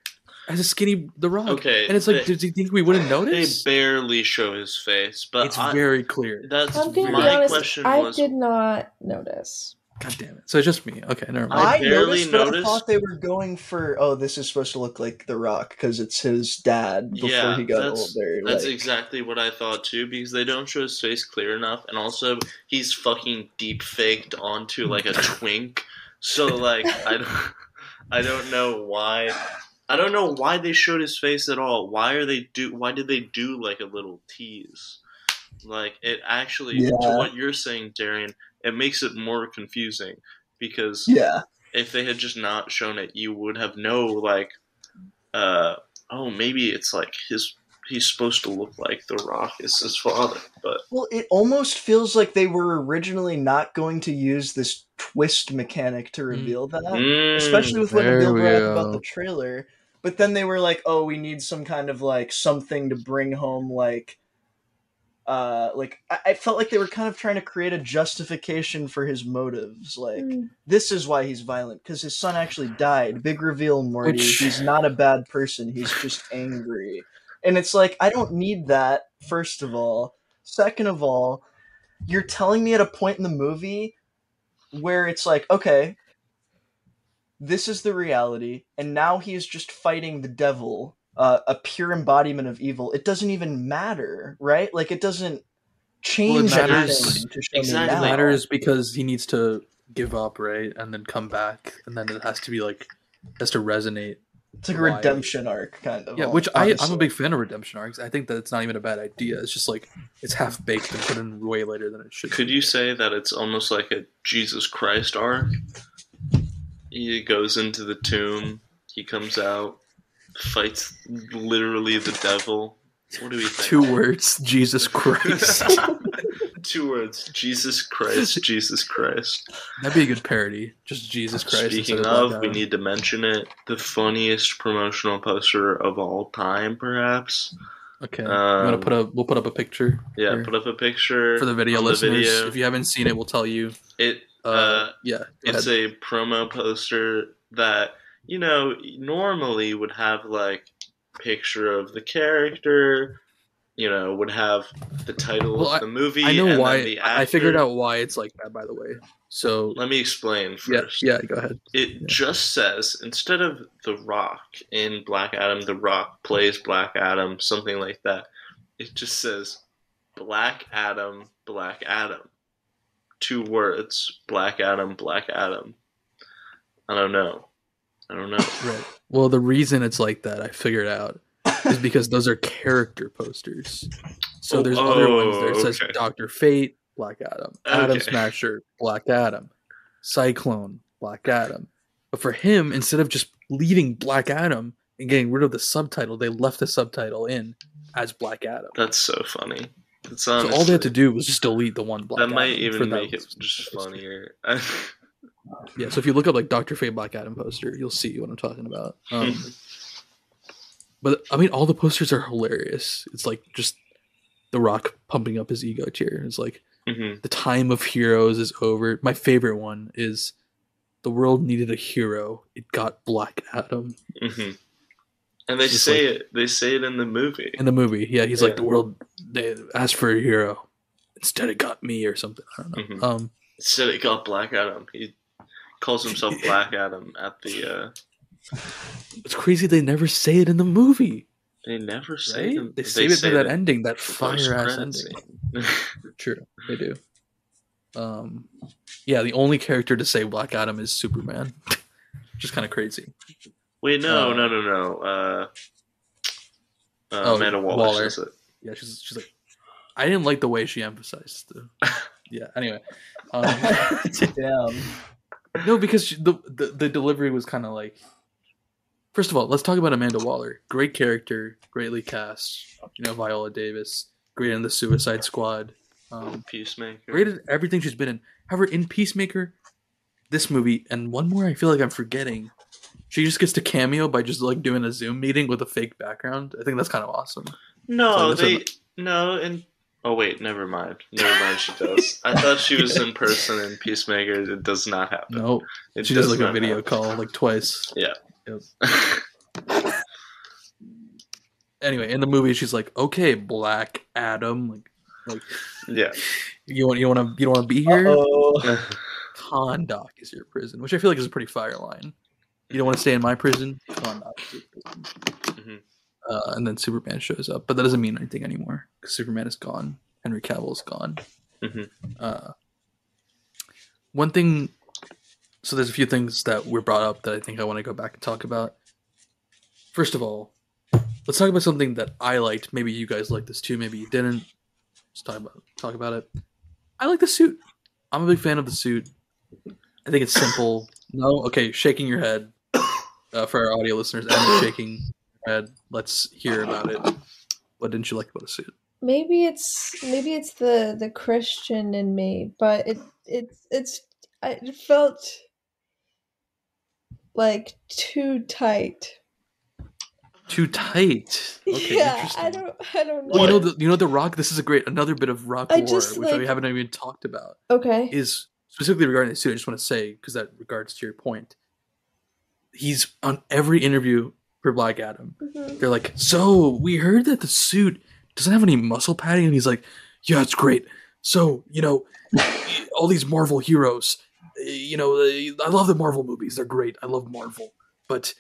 as a skinny The Rock. Okay, and it's like, they- did you think we wouldn't notice? They barely show his face, but it's I, very clear. that's I'm gonna be honest. question I was did not notice. God damn it! So it's just me. Okay, never mind. I I, barely noticed, but I thought they were going for oh, this is supposed to look like The Rock because it's his dad before Yeah, he got that's- older. That's like- exactly what I thought too, because they don't show his face clear enough, and also he's fucking deep faked onto like a twink. So like I don't, I don't know why, I don't know why they showed his face at all. Why are they do? Why did they do like a little tease? Like it actually, to what you're saying, Darian, it makes it more confusing because yeah, if they had just not shown it, you would have no like, uh, oh, maybe it's like his. He's supposed to look like The Rock is his father, but Well, it almost feels like they were originally not going to use this twist mechanic to reveal that, Mm, especially with what there Nabil we brought up go. about the trailer. But then they were like, "Oh, we need some kind of like something to bring home like." Uh, like I, I felt like they were kind of trying to create a justification for his motives. Like Mm. this is why he's violent because his son actually died. Big reveal, Morty. Which- He's not a bad person. He's just angry. And it's like I don't need that. First of all, second of all, you're telling me at a point in the movie where it's like, okay, this is the reality, and now he is just fighting the devil, uh, a pure embodiment of evil. It doesn't even matter, right? Like it doesn't change matters- anything to show exactly. It matters because he needs to give up, right, and then come back, and then it has to be like has to resonate. It's like a Why? redemption arc, kind of. Yeah, which I I'm a big fan of redemption arcs. I think that it's not even a bad idea. It's just like it's half baked and put in way later than it should. could you say that it's almost like a Jesus Christ arc? He goes into the tomb, he comes out, fights literally the devil. What do we think? Two words, Jesus Christ. Two words: Jesus Christ, Jesus Christ. That'd be a good parody. Just Jesus Christ. Speaking instead of, we need to mention it. The funniest promotional poster of all time, perhaps. Okay, want to um, put a? We'll put up a picture. Yeah, here put up a picture for the video listeners. video. If you haven't seen it, we'll tell you. It Uh, Uh, yeah, it's ahead. a promo poster that you know normally would have like picture of the character. You know, would have the title Well, of the movie. I know and then why. the I I figured out why it's like that. By the way, so Let me explain yeah, first. yeah. Go ahead. It Yeah. just says instead of The Rock in Black Adam, The Rock plays Black Adam, something like that. It just says Black Adam, Black Adam. Two words Black Adam, Black Adam. I don't know. I don't know. Right. Well, the reason it's like that, I figured out, is because those are character posters. So Oh, there's other ones oh, there. It says okay. Doctor Fate, Black Adam, Adam Okay. Smasher, Black Adam, Cyclone, Black Adam. But for him, instead of just leaving Black Adam and getting rid of the subtitle, they left the subtitle in as Black Adam. That's so funny. It's So all they had to do was just delete the one Black that might Adam for even make it just funnier. Yeah, so if you look up like Doctor Fate Black Adam poster, you'll see what I'm talking about. Um, but I mean, all the posters are hilarious. It's like just The Rock pumping up his ego tier. It's like Mhm. the time of heroes is over. My favorite one is the world needed a hero. It got Black Adam Mhm. And they say it. They say it in the movie. in the movie. Yeah, he's Yeah. like the world. They asked for a hero. Instead, it got me or something. I don't know. Mhm. Um, Instead, it got Black Adam. He calls himself Black Adam at the. uh it's crazy they never say it in the movie. They never say. Right? them- They save it say for that the ending, that fire ass ending. scene. True, they do. Um, yeah, the only character to say Black Adam is Superman. which is kind of crazy. Wait, no, Uh, no, no, no. Uh, uh, Oh, Amanda Waller, Waller. says it. Yeah, she's she's like, I didn't like the way she emphasized the. Yeah. Anyway, um, Damn. no, because she, the, the the delivery was kind of like. First of all, let's talk about Amanda Waller. Great character, greatly cast. You know, Viola Davis, great in the Suicide Squad. Um, Peacemaker. great at everything she's been in. However, in Peacemaker, this movie, and one more I feel like I'm forgetting. She just gets to cameo by just like doing a Zoom meeting with a fake background. I think that's kind of awesome. No, So they no, and oh wait, never mind. Never mind. She does. I thought she was in person in Peacemaker. It does not happen. No, It she does does like a video happen. call like twice. Yeah. Yep. anyway, in the movie, she's like, "Okay, Black Adam, like, like Yeah. you want you want to you don't want to be here? Oh, is your prison," which I feel like is a pretty fire line. You don't want to stay in my prison? Kahndaq is your prison. Mhm. Uh, and then Superman shows up, but that doesn't mean anything anymore because Superman is gone. Henry Cavill is gone. Mhm. Uh, one thing. So there's a few things that were brought up that I think I want to go back and talk about. First of all, let's talk about something that I liked. Maybe you guys liked this too. Maybe you didn't. Let's talk about talk about it. I like the suit. I'm a big fan of the suit. I think it's simple. No, okay, shaking your head uh, for our audio listeners. And shaking head. Let's hear about it. What didn't you like about the suit? Maybe it's maybe it's the the Christian in me, but it it's it's I felt like too tight. Too tight. Okay, yeah. I don't I don't know. Well, you know, the, you know, the Rock. This is a great another bit of Rock I lore, just, which we haven't even talked about. okay. Is specifically regarding the suit. I just want to say because that regards to your point. He's on every interview for Black Adam. Mhm. They're like, "So we heard that the suit doesn't have any muscle padding," and he's like, "Yeah, it's great." So you know, all these Marvel heroes, you know, I love the Marvel movies. They're great. I love Marvel, but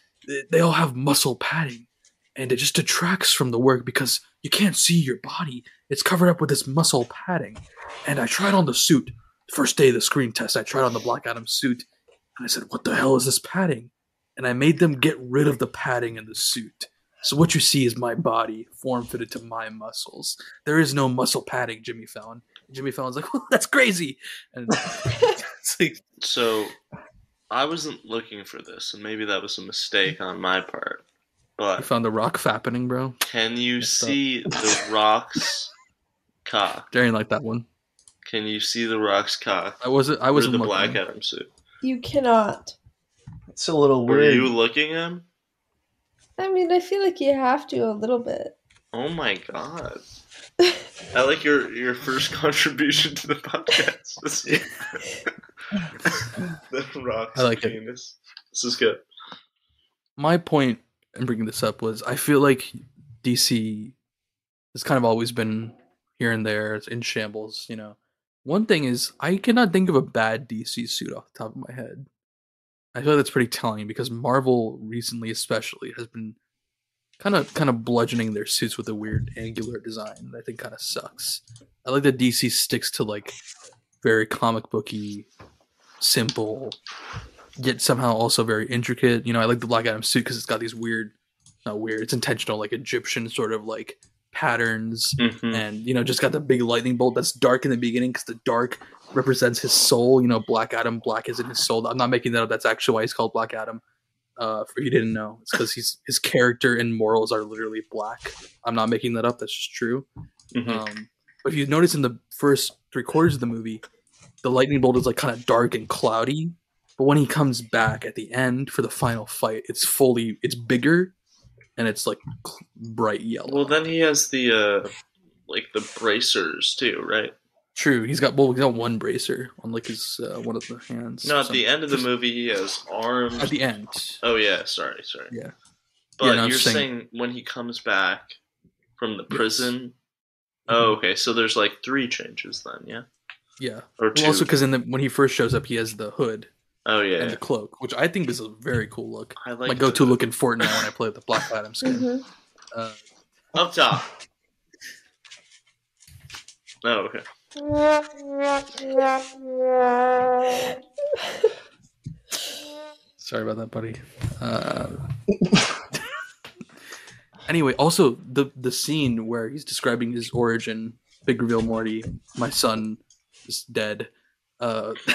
they- all have muscle padding, and it just detracts from the work because you can't see your body. It's covered up with this muscle padding. And I tried on the suit. First day of the screen test, I tried on the Black Adam suit, and I said, "What the hell is this padding?" And I made them get rid of the padding in the suit. So what you see is my body form fitted to my muscles. There is no muscle padding, Jimmy Fallon. Jimmy Fallon's like, well, that's crazy. And like, So I wasn't looking for this, and maybe that was a mistake on my part. But you But found the rock fappening, bro. can you Messed up. see the rock's cock? Darian like that one. Can you see the rock's cock I wasn't. I wasn't the looking. Black Adam suit? You cannot. it's a little weird. Were weird. you looking at him? I mean, I feel like you have to a little bit. Oh my god! I like your your first contribution to the podcast. The rock's I like it. This is good. my point in bringing this up was I feel like DC has kind of always been here and there it's in shambles. You know, one thing is I cannot think of a bad DC suit off the top of my head. I feel like that's pretty telling because Marvel recently, especially, has been kind of kind of bludgeoning their suits with a weird angular design that I think kind of sucks. I like that DC sticks to like very comic booky, simple, yet somehow also very intricate. You know, I like the Black Adam suit because it's got these weird, not weird, it's intentional, like Egyptian sort of like patterns, Mhm. and you know, just got the big lightning bolt that's dark in the beginning because the dark represents his soul. You know, Black Adam, black is in his soul. I'm not making that up. That's actually why he's called Black Adam. Uh, for you didn't know, it's because he's his character and morals are literally black. I'm not making that up. That's just true. Mhm. Um, but if you notice in the first three quarters of the movie, the lightning bolt is like kind of dark and cloudy. But when he comes back at the end for the final fight, it's fully, it's bigger, and it's like bright yellow. Well, then he has the uh, like the bracers too, right? True, he's got well, he's got one bracer on like his uh, one of the hands. No, at the end of the movie, he has arms. At the end, Oh yeah, sorry, sorry. Yeah. But Yeah, no, you're saying, saying- when he comes back from the Yes. prison. Oh, okay. So there's like three changes then, yeah, yeah. or two. Well, also because in the when he first shows up, he has the hood oh yeah, and the cloak, which I think is a very cool look. I like My go-to the- look in Fortnite when I play with the Black Adam skin. Mhm. Uh, up top. Oh, okay. Sorry about that, buddy. Uh, anyway, also the the scene where he's describing his origin, big reveal, Morty, my son is dead. Uh,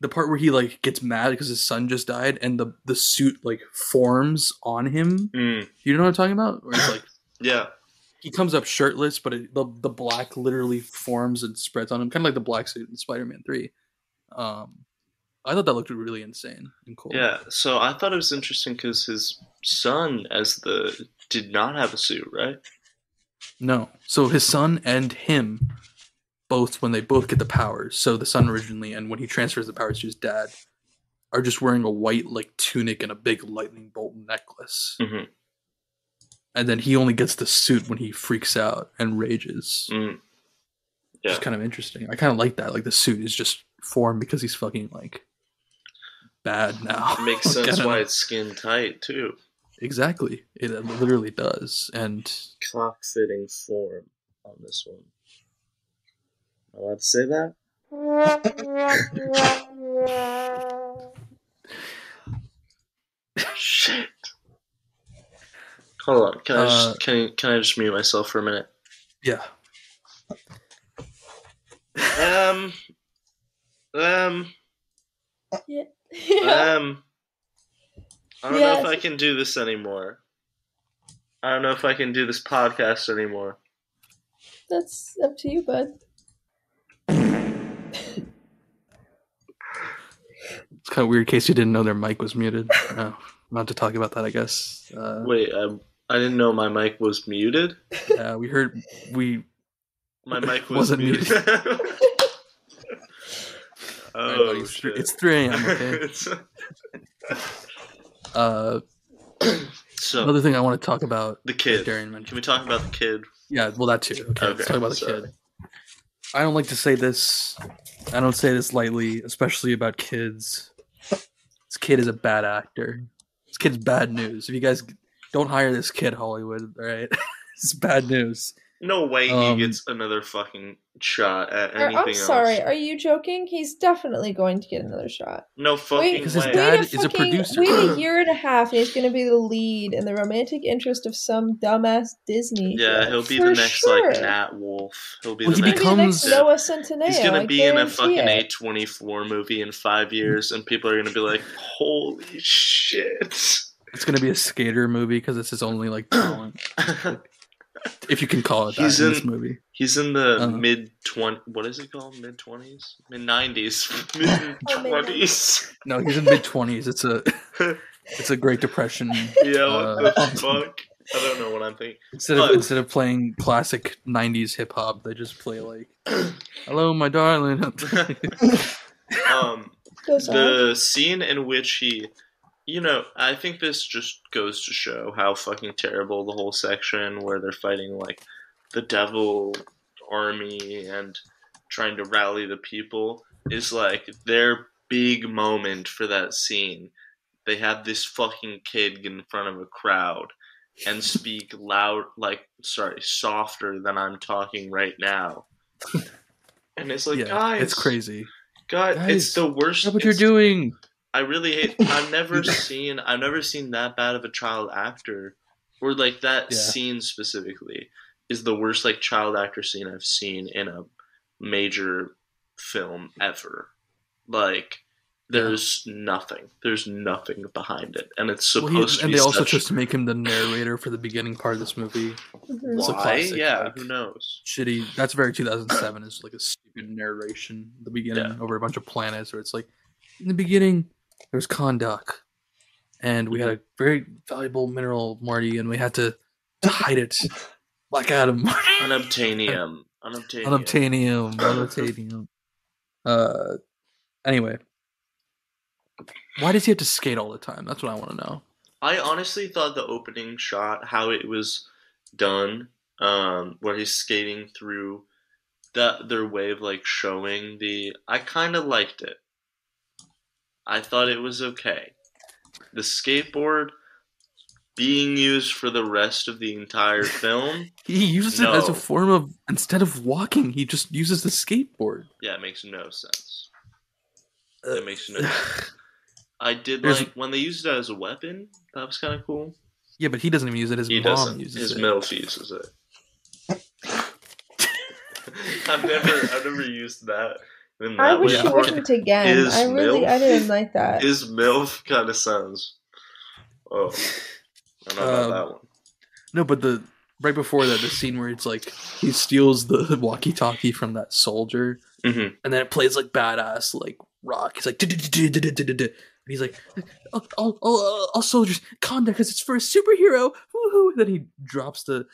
the part where he like gets mad because his son just died, and the the suit like forms on him. Mm, You know what I'm talking about? Where he's like yeah. He comes up shirtless, but it, the the black literally forms and spreads on him, kind of like the black suit in Spider-Man Three. Um, I thought that looked really insane and cool. Yeah, so I thought it was interesting because his son, as the did not have a suit, right? No. So his son and him both when they both get the powers. So the son originally and when he transfers the powers to his dad are just wearing a white like tunic and a big lightning bolt necklace. Mhm. And then he only gets the suit when he freaks out and rages. Mm. It's kind of interesting. I kind of like that. Like the suit is just formed because he's fucking like bad now. It makes sense don't why it's skin tight too. exactly. It literally does. And Clock fitting form on this one. Am I allowed to say that? Shit. Hold on. Can I Uh, just can I, can I just mute myself for a minute? yeah, Um. Um. Yeah. yeah. Um. I don't know if I can do this anymore. I don't know if I can do this podcast anymore. That's up to you, bud. it's kind of weird. In case you didn't know, their mic was muted. No, not to talk about that. I guess. Uh, Wait, I, I didn't know my mic was muted. uh, we heard we My mic was Wasn't muted. muted. oh buddy, it's, shit! it's 3 a.m. Okay. Uh, so another thing I want to talk about. the kid. Darian mentioned. Can we talk about the kid? Yeah, well, that too. Okay, let's talk about the sorry. kid. I don't like to say this. I don't say this lightly, especially about kids. This kid is a bad actor. This kid's bad news. If you guys don't hire this kid, Hollywood, Right? it's bad news. No way Um, he gets another fucking shot at anything I'm sorry. else. Are you joking? He's definitely going to get another shot. No fucking Wait, Because his way. dad wait a is a producer. Wait a year and a half, and he's going to be the lead in the romantic interest of some dumbass Disney. yeah, show. he'll be For the next sure. like Nat Wolff. He'll be Well, the he next. He'll be the next becomes- Noah Centineo. He's gonna be in a fucking it. A twenty four movie in five years, and people are gonna be like, "Holy shit!" It's going to be a skater movie because it's his only like talent, if you can call it that He's in, in- this movie. He's in the Uh-huh. mid twenty. What is it called? Mid twenties? Mid nineties? Mid mid- twenties? No, he's in mid twenties. It's a it's a Great Depression. Yeah. What Uh, the fuck? I don't know what I'm thinking. Instead of But- instead of playing classic '90s hip hop, they just play like "Hello, my darling." um, the scene in which he, you know, I think this just goes to show how fucking terrible the whole section where they're fighting like the devil army and trying to rally the people is like their big moment for that scene. They have this fucking kid in front of a crowd and speak loud, like, sorry, softer than I'm talking right now. And it's like, yeah, guys, it's crazy. God, Guys, it's the worst. Look what you're doing. I really hate. I've never seen. I've never seen that bad of a child actor, or like that Yeah. scene specifically is the worst like child actor scene I've seen in a major film ever. Like, there's nothing. There's nothing behind it, and it's Well, supposed he, to and they also such- chose to make him the narrator for the beginning part of this movie. Mhm. it's a why? classic, yeah, like- who knows? Shitty. That's very 2007. Is like a stupid narration the beginning Yeah. over a bunch of planets, where it's like, in the beginning, there was Kahndaq, and we had a very valuable mineral, Marty, and we had to, to hide it. Black Adam. Unobtainium. Unobtainium. Unobtainium. Unobtainium. Uh, anyway, why does he have to skate all the time? That's what I want to know. I honestly thought the opening shot, how it was done, um, where he's skating through that their way of like showing the I kinda liked it. I thought it was okay. The skateboard being used for the rest of the entire film, He uses it as a form of instead of walking, he just uses the skateboard. yeah, it makes no sense. Uh, It makes no sense. I did There's- like when they used it as a weapon, that was kinda cool. yeah, but he doesn't even use it. His He mom doesn't. uses His it. MILF uses it. I've never, I've never used that. In I wish way Yeah. you before. wouldn't again. His I really, I didn't like that. His MILF kind of sounds. Oh, I don't know about Um, that one. No, but the right before that, the scene where it's like he steals the walkie-talkie from that soldier, Mhm. and then it plays like badass like rock. He's like, and he's like, all, all, all, all soldiers, conduct because it's for a superhero. Woohoo! Then he drops the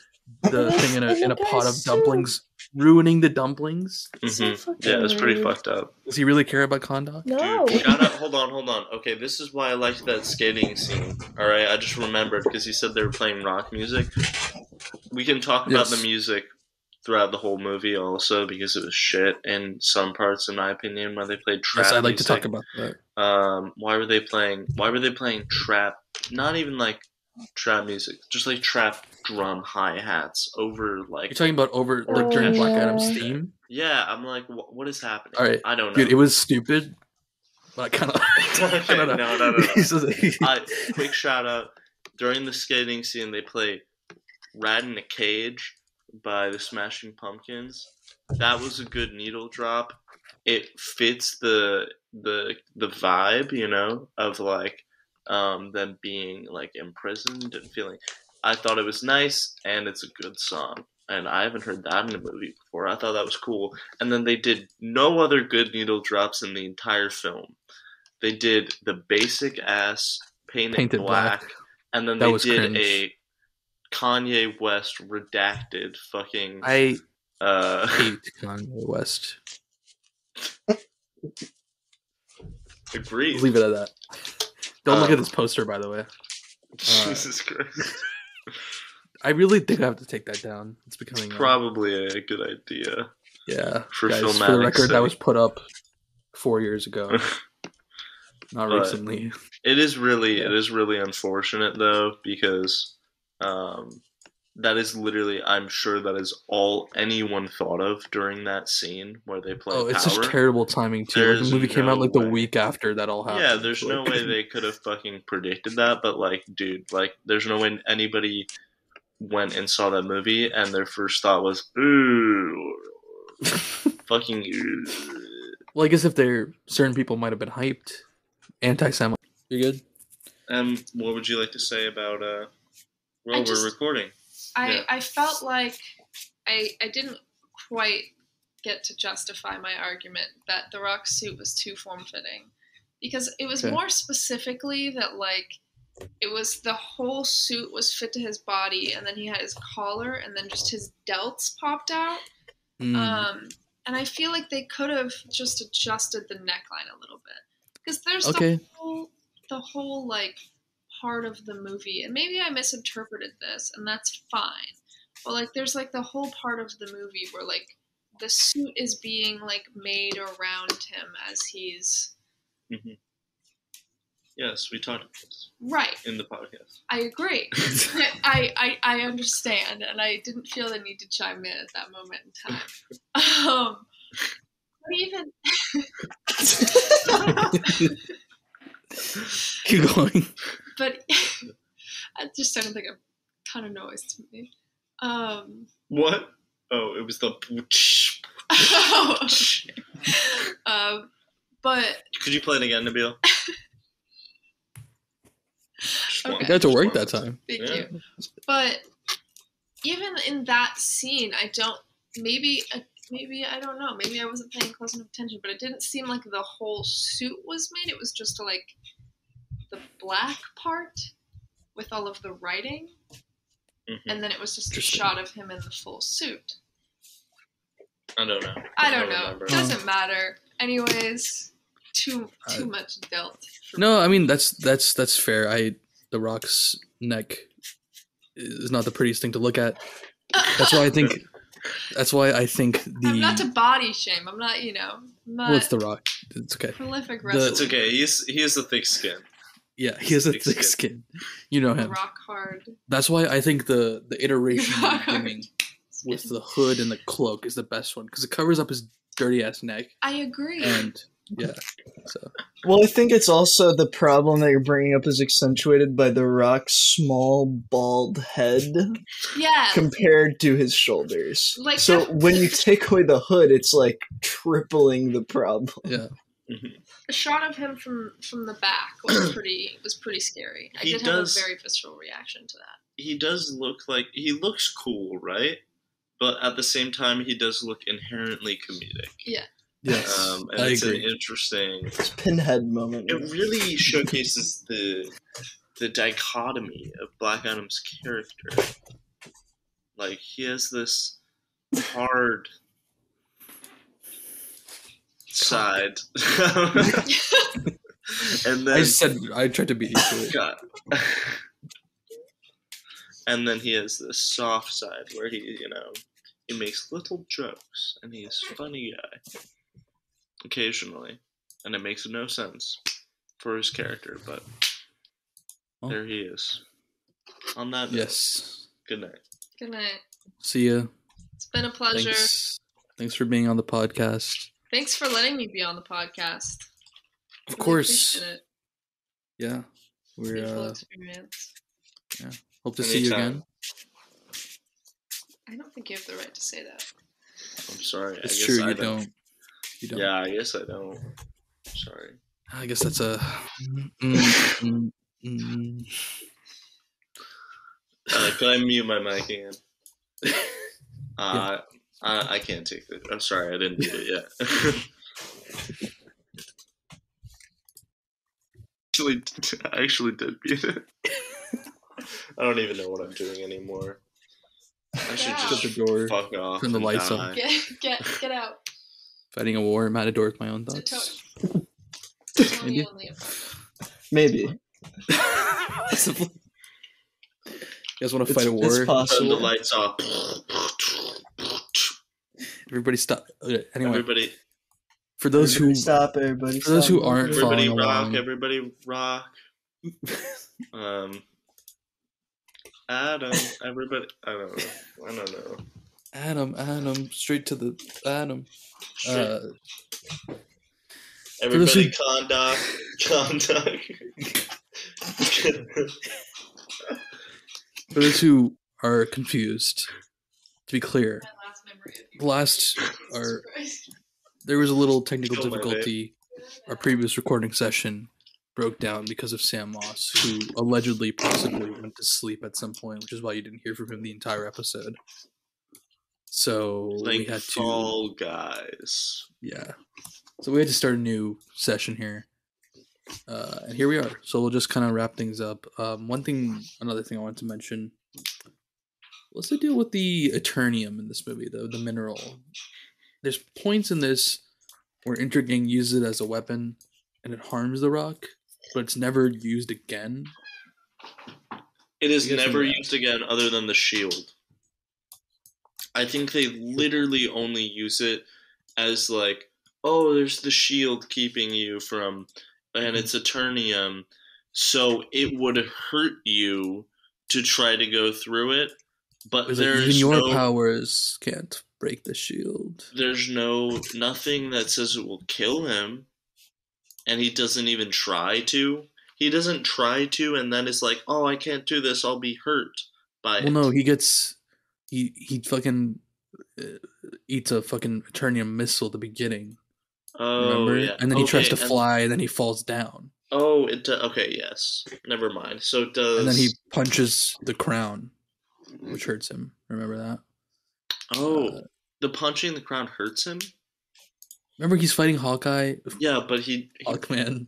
the thing in a in a pot of guy's dumplings ruining the dumplings. So Mhm. Yeah, it was pretty fucked up. Does he really care about Kahndaq? No. Dude, shout out. Hold on, hold on. Okay, this is why I liked that skating scene. All right, I just remembered because he said they were playing rock music. We can talk about the music throughout the whole movie, also because it was shit in some parts, in my opinion, where they played trap. Yes, I'd like to talk about that. Um, why were they playing? Why were they playing trap? Not even like trap music, just like trap drum hi hats over like. You're talking about over like during Black. Adam's theme. yeah, I'm like, wh- what is happening? All right, I don't know. Dude, it was stupid. But I kind of. Okay, I don't know. no, no, no, no. He's just- I, quick shout out during the skating scene they play rat in a cage by the smashing pumpkins that was a good needle drop it fits the the the vibe you know of like um them being like imprisoned and feeling i thought it was nice and it's a good song and i haven't heard that in a movie before i thought that was cool and then they did no other good needle drops in the entire film they did the basic ass painted, Painted black, black. and then That they did cringe. a Kanye West redacted fucking I uh hate Kanye West. agreed. Leave it at that. Don't look Um, at this poster, by the way. Jesus Christ. I really think I have to take that down. It's becoming uh, Probably a good idea. yeah. for guys, for the record, that was put up four years ago, not But- recently. It is really Yeah. it is really unfortunate though because um that is literally I'm sure that is all anyone thought of during that scene where they play Oh, it's power. just terrible timing too. Like, the movie came out no like the week after that all happened. Yeah, there's no way they could have fucking predicted that, but like, dude, like, there's no way anybody went and saw that movie and their first thought was, ooh, fucking. Ooh. well, I guess if there certain people might have been hyped, anti-Semite. you're good? Um, what would you like to say about uh? Well, I we're recording. I, Yeah. I felt like I I didn't quite get to justify my argument that the rock suit was too form fitting because it was Okay. more specifically that like it was the whole suit was fit to his body and then he had his collar and then just his delts popped out Mm. um and I feel like they could have just adjusted the neckline a little bit because there's Okay. the whole the whole like part of the movie and maybe I misinterpreted this and that's fine but like there's like the whole part of the movie where like the suit is being like made around him as he's Yes, we talked about this right in the podcast. I agree I, I I understand and I didn't feel the need to chime in at that moment in time um but even Keep going. but it just sounded like a ton of noise to me. Um, What? Oh, it was the. Oh. um, but Could you play it again, Nabil? Just Okay. You got to work that time. thank Yeah. you. But even in that scene, I don't. Maybe, uh, maybe I don't know. Maybe I wasn't paying close enough attention. But it didn't seem like the whole suit was made. It was just like the black part with all of the writing, Mhm. and then it was just a shot of him in the full suit. I don't know. I don't know. remember. Doesn't matter. Anyways, too too I- much dealt. No, I mean that's that's that's fair. I the Rock's neck is not the prettiest thing to look at. That's why I think. That's why I think the. I'm not to body shame. I'm not, you know, I'm not well, it's the Rock. It's okay. prolific the- wrestler. It's okay. He's he has a thick skin. Yeah, he has a Thick thick skin. skin. You know him. Rock hard. That's why I think the the iteration in the Rock with the hood and the cloak is the best one because it covers up his dirty ass neck I agree. and yeah. So Well, I think it's also the problem that you're bringing up is accentuated by the Rock's small, bald head yeah. compared to his shoulders. Like so the- when you take away the hood, it's like tripling the problem. yeah, a shot of him from from the back was pretty was pretty scary. I He did does- have a very visceral reaction to that. He does look like he looks cool, right? But at the same time, he does look inherently comedic. Yes, Um, and I it's agree. an interesting. It's pinhead moment. It really showcases the the dichotomy of Black Adam's character. Like he has this hard side. and then I said I tried to beat you to it. God. and then he has this soft side where he, you know, he makes little jokes and he's a funny guy occasionally, and it makes no sense for his character, but Well. there he is. On that, note, Yes. good night. Good night. See ya. It's been a pleasure. Thanks. Thanks for being on the podcast. Thanks for letting me be on the podcast. Of Really course. it. Yeah. We're Beautiful uh experience. hope to see you again. I don't think you have the right to say that. I'm sorry. It's I guess true, I you don't. You don't. Yeah, I guess I don't. Sorry. I guess that's a mm, mm, mm. Uh, can I mute my mic again? Uh, I, I can't take it. I'm sorry, I didn't mute it yet. actually, I actually did mute it. I don't even know what I'm doing anymore. I should Yeah. Shut just the door. fuck off. Turn the lights die. on. Get get get out. Fighting a war, matador with my own It's a thoughts. to- Tony Maybe. and Maybe. you guys want to It's, fight a it's war? Turn the lights off. Everybody stop. Okay, Anyway, Everybody, for those who stop, everybody. for those stop, who aren't everybody following rock. along. Everybody rock. Um, Adam. Everybody. I don't know. I don't know. Adam, Adam, straight to the Adam. Uh, Everybody who- conduct, conduct. for those who are confused, to be clear, last memory of you. the last or there was a little technical Kill difficulty. Our previous recording session broke down because of Sam Moss, who allegedly possibly went to sleep at some point, which is why you didn't hear from him the entire episode. So we like had to Fall Guys. Yeah. So we had to start a new session here. Uh, and here we are. So we'll just kind of wrap things up. Um, one thing, another thing I wanted to mention. What's the deal with the Eternium in this movie, though? The mineral. There's points in this where Intergang uses it as a weapon and it harms the rock, but it's never used again. It is never used again other than the shield. I think they literally only use it as like, oh, there's the shield keeping you from, Mm-hmm. and it's Eternium, so it would hurt you to try to go through it, but like, there's your no, powers can't break the shield. there's no nothing that says it will kill him, and he doesn't even try to. He doesn't try to, and then it's like, oh, I can't do this. I'll be hurt by Well, it. no, he gets he he fucking uh, eats a fucking Eternium missile at the beginning. Oh, remember? yeah. And then he tries to fly, and then he falls down, Oh, it okay. Yes, never mind. So it does. and then he punches the crown, which hurts him. Remember that? Oh, uh, the punching the crown hurts him. Remember he's fighting Hawkeye, Yeah, but he. he- Hawkman.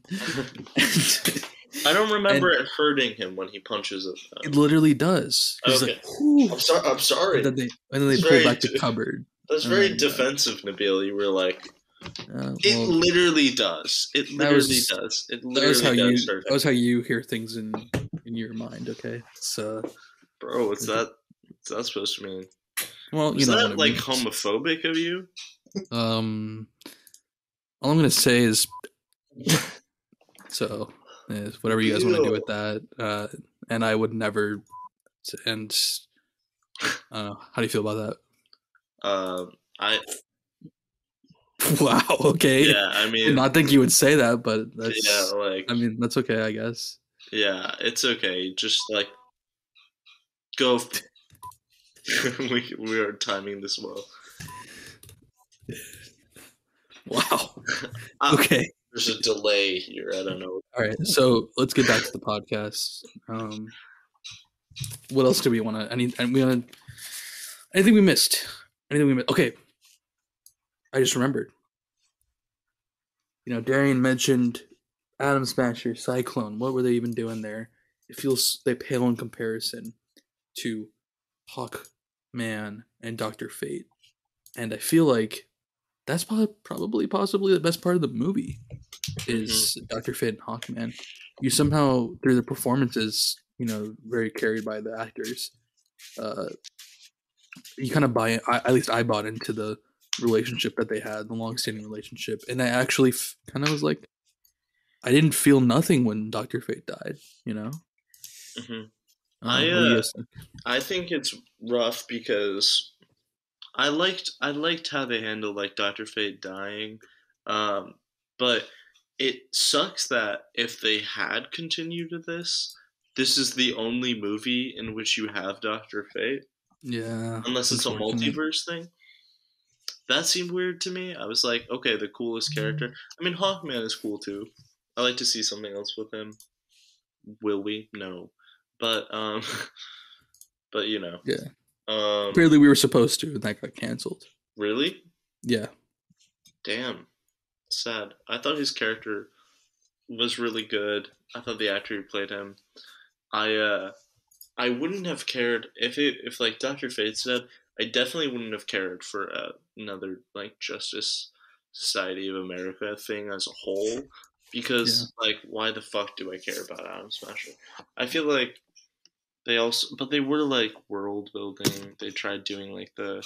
I don't remember it hurting him when he punches it. it literally does. Okay. like, I'm sorry. I'm sorry. and then they and then they pull back the cupboard. That's very and, uh, defensive, Nabil. You were like, Uh, it literally does. It literally was- does. It that literally how you does hurt that was how you hear things in in your mind. Okay, so Bro, what's that? What's that supposed to mean? well, you Is know that like means. homophobic of you? Um, all I'm gonna say is, so is whatever you guys want to do with that. Uh, and I would never. And I. How do you feel about that? Um, I wow. Okay. yeah. I Did mean, not think you would say that, but that's. yeah. Like, I mean, that's okay. I guess. Yeah, it's okay. Just like go. we we are timing this well. Wow. Uh, Okay. There's a delay here. I don't know. All right. So let's get back to the podcast. Um, what else do we want to? Any? And we want. Anything we missed? Anything we missed? Okay. I just remembered. You know, Darian mentioned Atom Smasher, Cyclone. What were they even doing there? It feels they pale in comparison to Hawkman and Doctor Fate, and I feel like that's probably possibly the best part of the movie is Mm-hmm. Dr. Fate and Hawkman. You somehow through the performances, you know, very carried by the actors. Uh, you kind of buy I, at least I bought into the relationship that they had, the long-standing relationship, and I actually f- kind of was like, I didn't feel nothing when Doctor Fate died. You know, hmm Um, I, uh. I think it's rough because I liked I liked how they handled like Doctor Fate dying, um, but it sucks that if they had continued to this, this is the only movie in which you have Doctor Fate, yeah, unless it's a multiverse thing. That seemed weird to me. I was like, okay, the coolest character. I mean, Hawkman is cool too. I like to see something else with him. Will we? No, but um, but you know, Yeah. Um, Apparently, we were supposed to, and that got canceled. really? Yeah, Damn, sad. I thought his character was really good. I thought the actor who played him. I uh, I wouldn't have cared if it if like Doctor Fate said. I definitely wouldn't have cared for uh, another like Justice Society of America thing as a whole because like why the fuck do I care about Atom Smasher? I feel like they also but they were like world building. They tried doing like the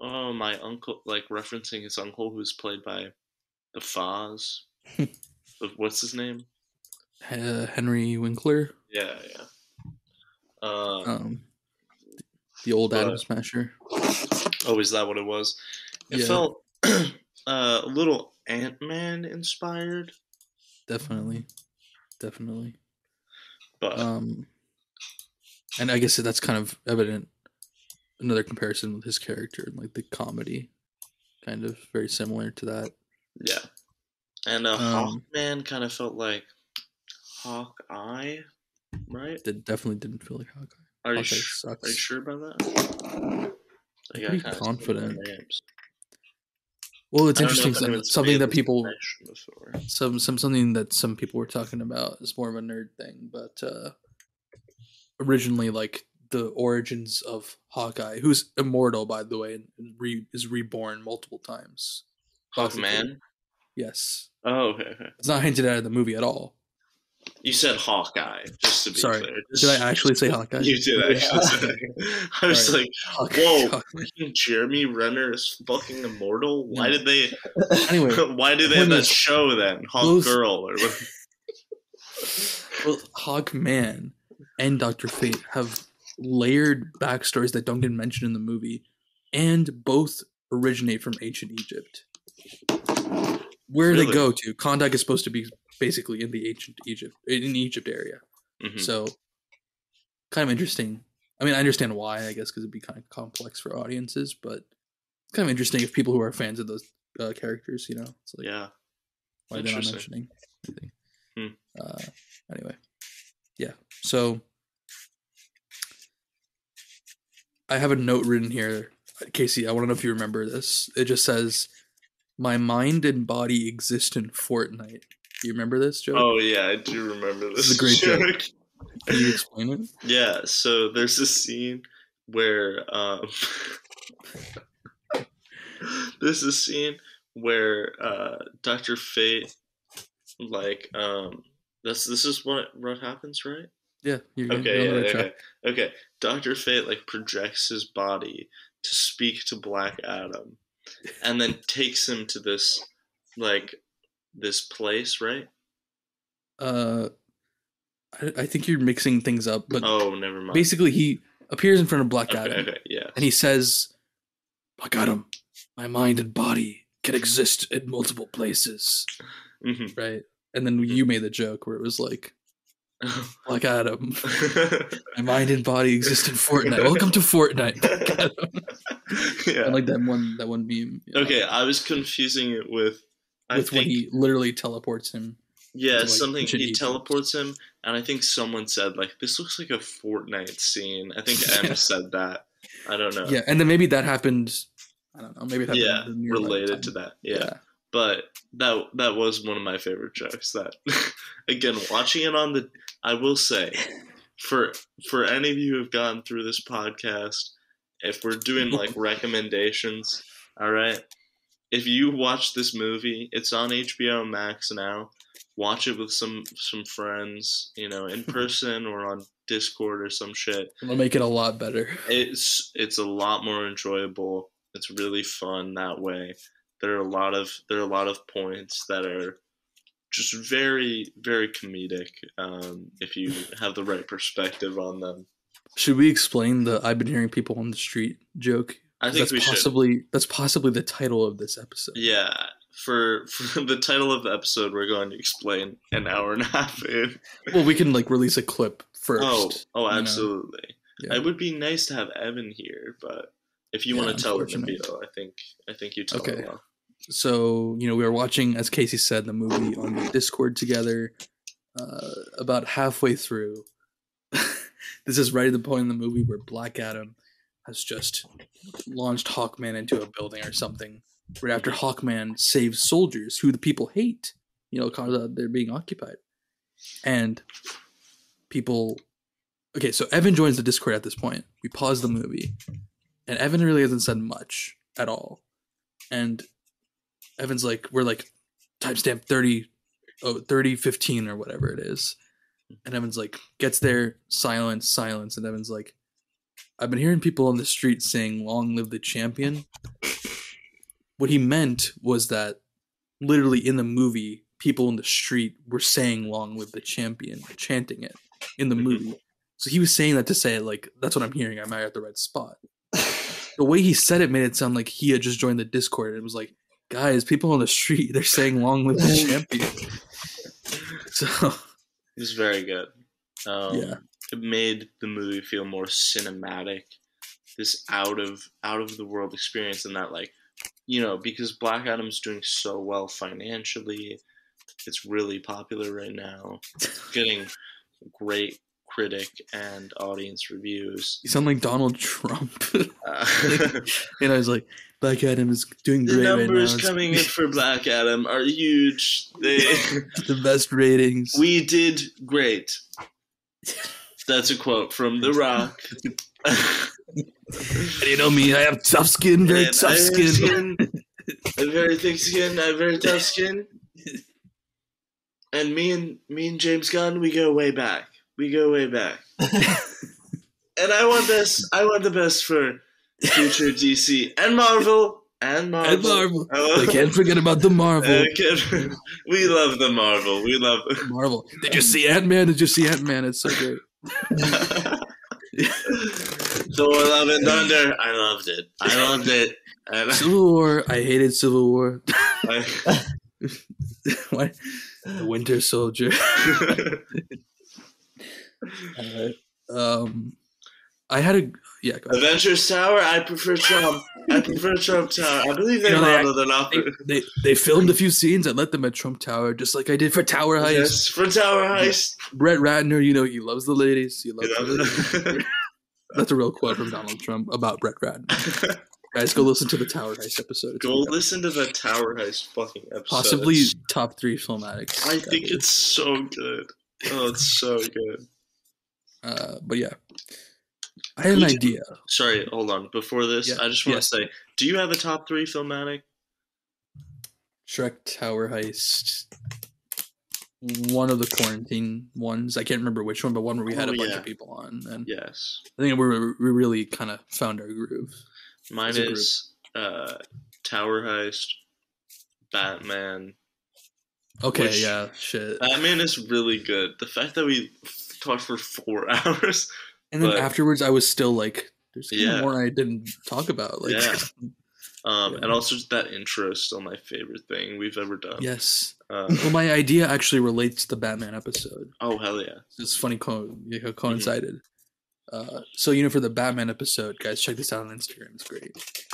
oh my uncle like referencing his uncle who's played by the Fonz. What's his name? uh, Henry Winkler, Yeah, yeah. Um, um, the old Atom Smasher. oh, is that what it was? It Yeah. felt uh, a little Ant Man inspired, Definitely, definitely. but Um, and I guess that's kind of evident. Another comparison with his character and like the comedy, kind of very similar to that. yeah. And uh, Um, Hawkman kind of felt like Hawkeye, right? That definitely didn't feel like Hawkeye. Are you, Hawkeye sh- sucks. are you sure about that? Got pretty confident. Well, it's I don't know interesting. some- something that people some some something that some people were talking about is more of a nerd thing, but uh originally like the origins of Hawkeye, who's immortal by the way, and re- is reborn multiple times. Hawkman. Yes, Oh, okay, okay. it's not hinted at in the movie at all. You said Hawkeye, just to be Sorry, clear. Did I actually say Hawkeye? You did actually. I was Sorry. like, Hawkeye- whoa, Hawkeye. Jeremy Renner is fucking immortal. Why No. did they? Anyway, why did they have that show then? Hawk those- Girl or what? well, Hawkman and Doctor Fate have layered backstories that don't get mentioned in the movie, and both originate from ancient Egypt. Where do they go to? Kahndaq is supposed to be basically in the ancient Egypt, in Egypt area. Mhm. So, kind of interesting. I mean, I understand why, I guess, because it'd be kind of complex for audiences, but it's kind of interesting if people who are fans of those uh, characters, you know, it's like Yeah, why they're not mentioning anything. Hmm. Uh, anyway, yeah. So I have a note written here, Casey. I want to know if you remember this. It just says, "My mind and body exist in Fortnite." Do you remember this, Joe? Oh yeah, I do remember this. This is a great joke. joke. Can you explain it? Yeah, so there's a scene where um there's a scene where uh Dr. Fate like um this this is what what happens, right? Yeah. You're, Okay, you're on the yeah, okay. Okay. Dr. Fate like projects his body to speak to Black Adam and then takes him to this like this place, right? Uh, I, I think you're mixing things up, but Oh, never mind. basically, he appears in front of Black Adam. okay, yeah. and he says, "Black Adam, my mind and body can exist in multiple places." hmm Right? And then you made the joke where it was like, "Black Adam, my mind and body exist in Fortnite. Welcome to Fortnite." Yeah. I like that one. That one meme. you know, Okay, I was confusing it with. I with when think, he literally teleports him. yeah, like, something he teleports him, and I think someone said like this looks like a Fortnite scene. I think Em Yeah. said that. I don't know. Yeah, and then maybe that happened. I don't know. Maybe happened yeah, related to that. Yeah. But that that was one of my favorite jokes. That again, watching it on the, I will say, for for any of you who've gone through this podcast, if we're doing like recommendations, all right, if you watch this movie, it's on HBO Max now. Watch it with some some friends, you know, in person or on Discord or some shit. It'll make it a lot better. It's it's a lot more enjoyable. It's really fun that way. There are a lot of there are a lot of points that are just very very comedic um, if you have the right perspective on them. Should we explain the "I've been hearing people on the street" joke? I think that's we should. possibly that's possibly the title of this episode. Yeah, for, for the title of the episode, we're going to explain an hour and a half in. Well, we can like release a clip first. oh, oh, you know? absolutely. Yeah. It would be nice to have Evan here, but if you Yeah, want to tell the reveal, I think I think you tell Okay. it well. So you know we were watching as casey said the movie on the discord together uh, about halfway through. This is right at the point in the movie where black adam has just launched hawkman into a building or something right after hawkman saves soldiers who the people hate you know because they're being occupied. And people okay so evan joins the discord at this point. We pause the movie and evan really hasn't said much at all. And Evan's like, we're like timestamp 30, oh, 30, 15 or whatever it is. And Evan's like, gets there, silence, silence. And Evan's like, I've been hearing people on the street saying, long live the champion. What he meant was that literally in the movie, people in the street were saying, long live the champion, chanting it in the movie. So he was saying that to say, like, that's what I'm hearing. I'm at the right spot. The way he said it made it sound like he had just joined the Discord. It was like, guys, people on the street, they're saying long live the champion. So It was very good. Um, Yeah. it made the movie feel more cinematic. This out of out of the world experience, and that like, you know, because Black Adam's doing so well financially, it's really popular right now. It's getting great critic and audience reviews. you sound like Donald Trump. Uh, and I was like, Black Adam is doing the great right now. numbers coming in for Black Adam are huge. They the best ratings. we did great. That's a quote from The Rock. You know me, I have tough skin, very And tough have skin. I have very thick skin. I have very tough skin. And me and me and James Gunn, we go way back. We go way back. and I want this. I want the best for future DC and Marvel and Marvel. And Marvel. I oh. They can't forget about the Marvel. We love the Marvel. We love. Marvel. Did you see Ant Man? Did you see Ant Man? It's so great. Thor: Love and Thunder. I loved it. I loved it. And Civil War. I hated Civil War. I, Winter Soldier. Uh, um, I had a yeah. Avengers Tower. I prefer Trump. I prefer Trump Tower. I believe they You know, they- modeled it off. They, they they filmed a few scenes. I let them at Trump Tower, just like I did for Tower Heist. Yes, for Tower Heist. Brett Ratner, you know, he loves the ladies. He loves You the ladies. That's a real quote from Donald Trump about Brett Ratner. Guys, go listen to the Tower Heist episode. It's Go listen to the Tower Heist fucking episode. Possibly It's- top three filmatics. I think it's so good. Oh, it's so good. Uh, but yeah, I had an idea. Sorry, hold on. Before this, Yeah, I just want yeah. to say, do you have a top three filmatic? Shrek Tower Heist. One of the quarantine ones. I can't remember which one, but one where we had Oh, a bunch yeah. of people on, and Yes. I think we we really kind of found our groove. Mine is uh, Tower Heist, Batman. Okay, Which- yeah, shit. Batman is really good. The fact that we talked for four hours. And then but- afterwards, I was still like, "There's Yeah. more I didn't talk about." Like, Yeah. Um, Yeah. And also, just that intro is still my favorite thing we've ever done. yes. Uh, Well, my idea actually relates to the Batman episode. oh, hell yeah. It's funny co- yeah, Mm-hmm. coincided. Uh, so you know, for the Batman episode, guys, check this out on Instagram. It's great.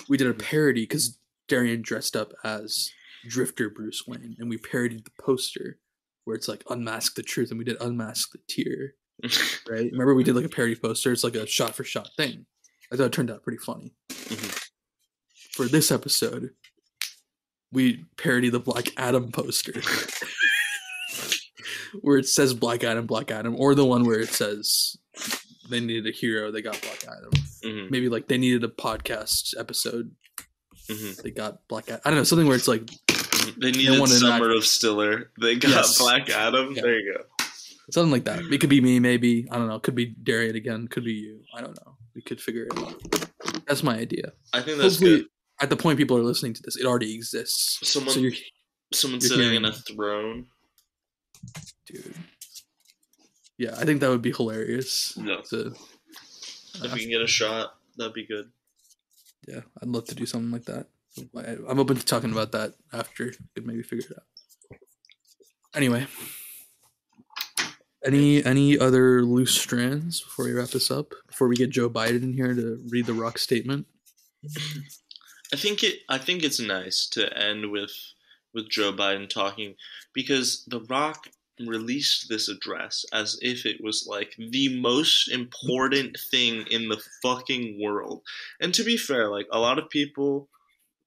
We did a parody because Darian dressed up as Drifter Bruce Wayne, and we parodied the poster where it's like "Unmask the Truth," and we did "Unmask the Tear." Right? Remember, we did like a parody poster. It's like a shot for shot thing. I thought it turned out pretty funny. Mhm. For this episode, we parody the Black Adam poster. where it says Black Adam, Black Adam, or the one where it says they needed a hero, they got Black Adam. Mhm. Maybe like they needed a podcast episode, Mhm. They got Black. Ad- I don't know something where it's like They needed in Summer of Stiller. They got Yes. Black Adam. Yeah. There you go. something like that. It could be me, maybe. I don't know. Could be Darian again. Could be you. I don't know. We could figure it out. That's my idea. I think that's Hopefully, good. at the point people are listening to this, it already exists. Someone- so you're, Someone you're sitting in a throne. dude. Yeah, I think that would be hilarious. No. To, If we uh, can get a shot, that'd be good. yeah, I'd love to do something like that. I'm open to talking about that after. Could maybe figure it out. Anyway, any any other loose strands before we wrap this up? Before we get Joe Biden in here to read the Rock statement. I think it. I think it's nice to end with with Joe Biden talking because The Rock released this address as if it was like the most important thing in the fucking world. And to be fair, like a lot of people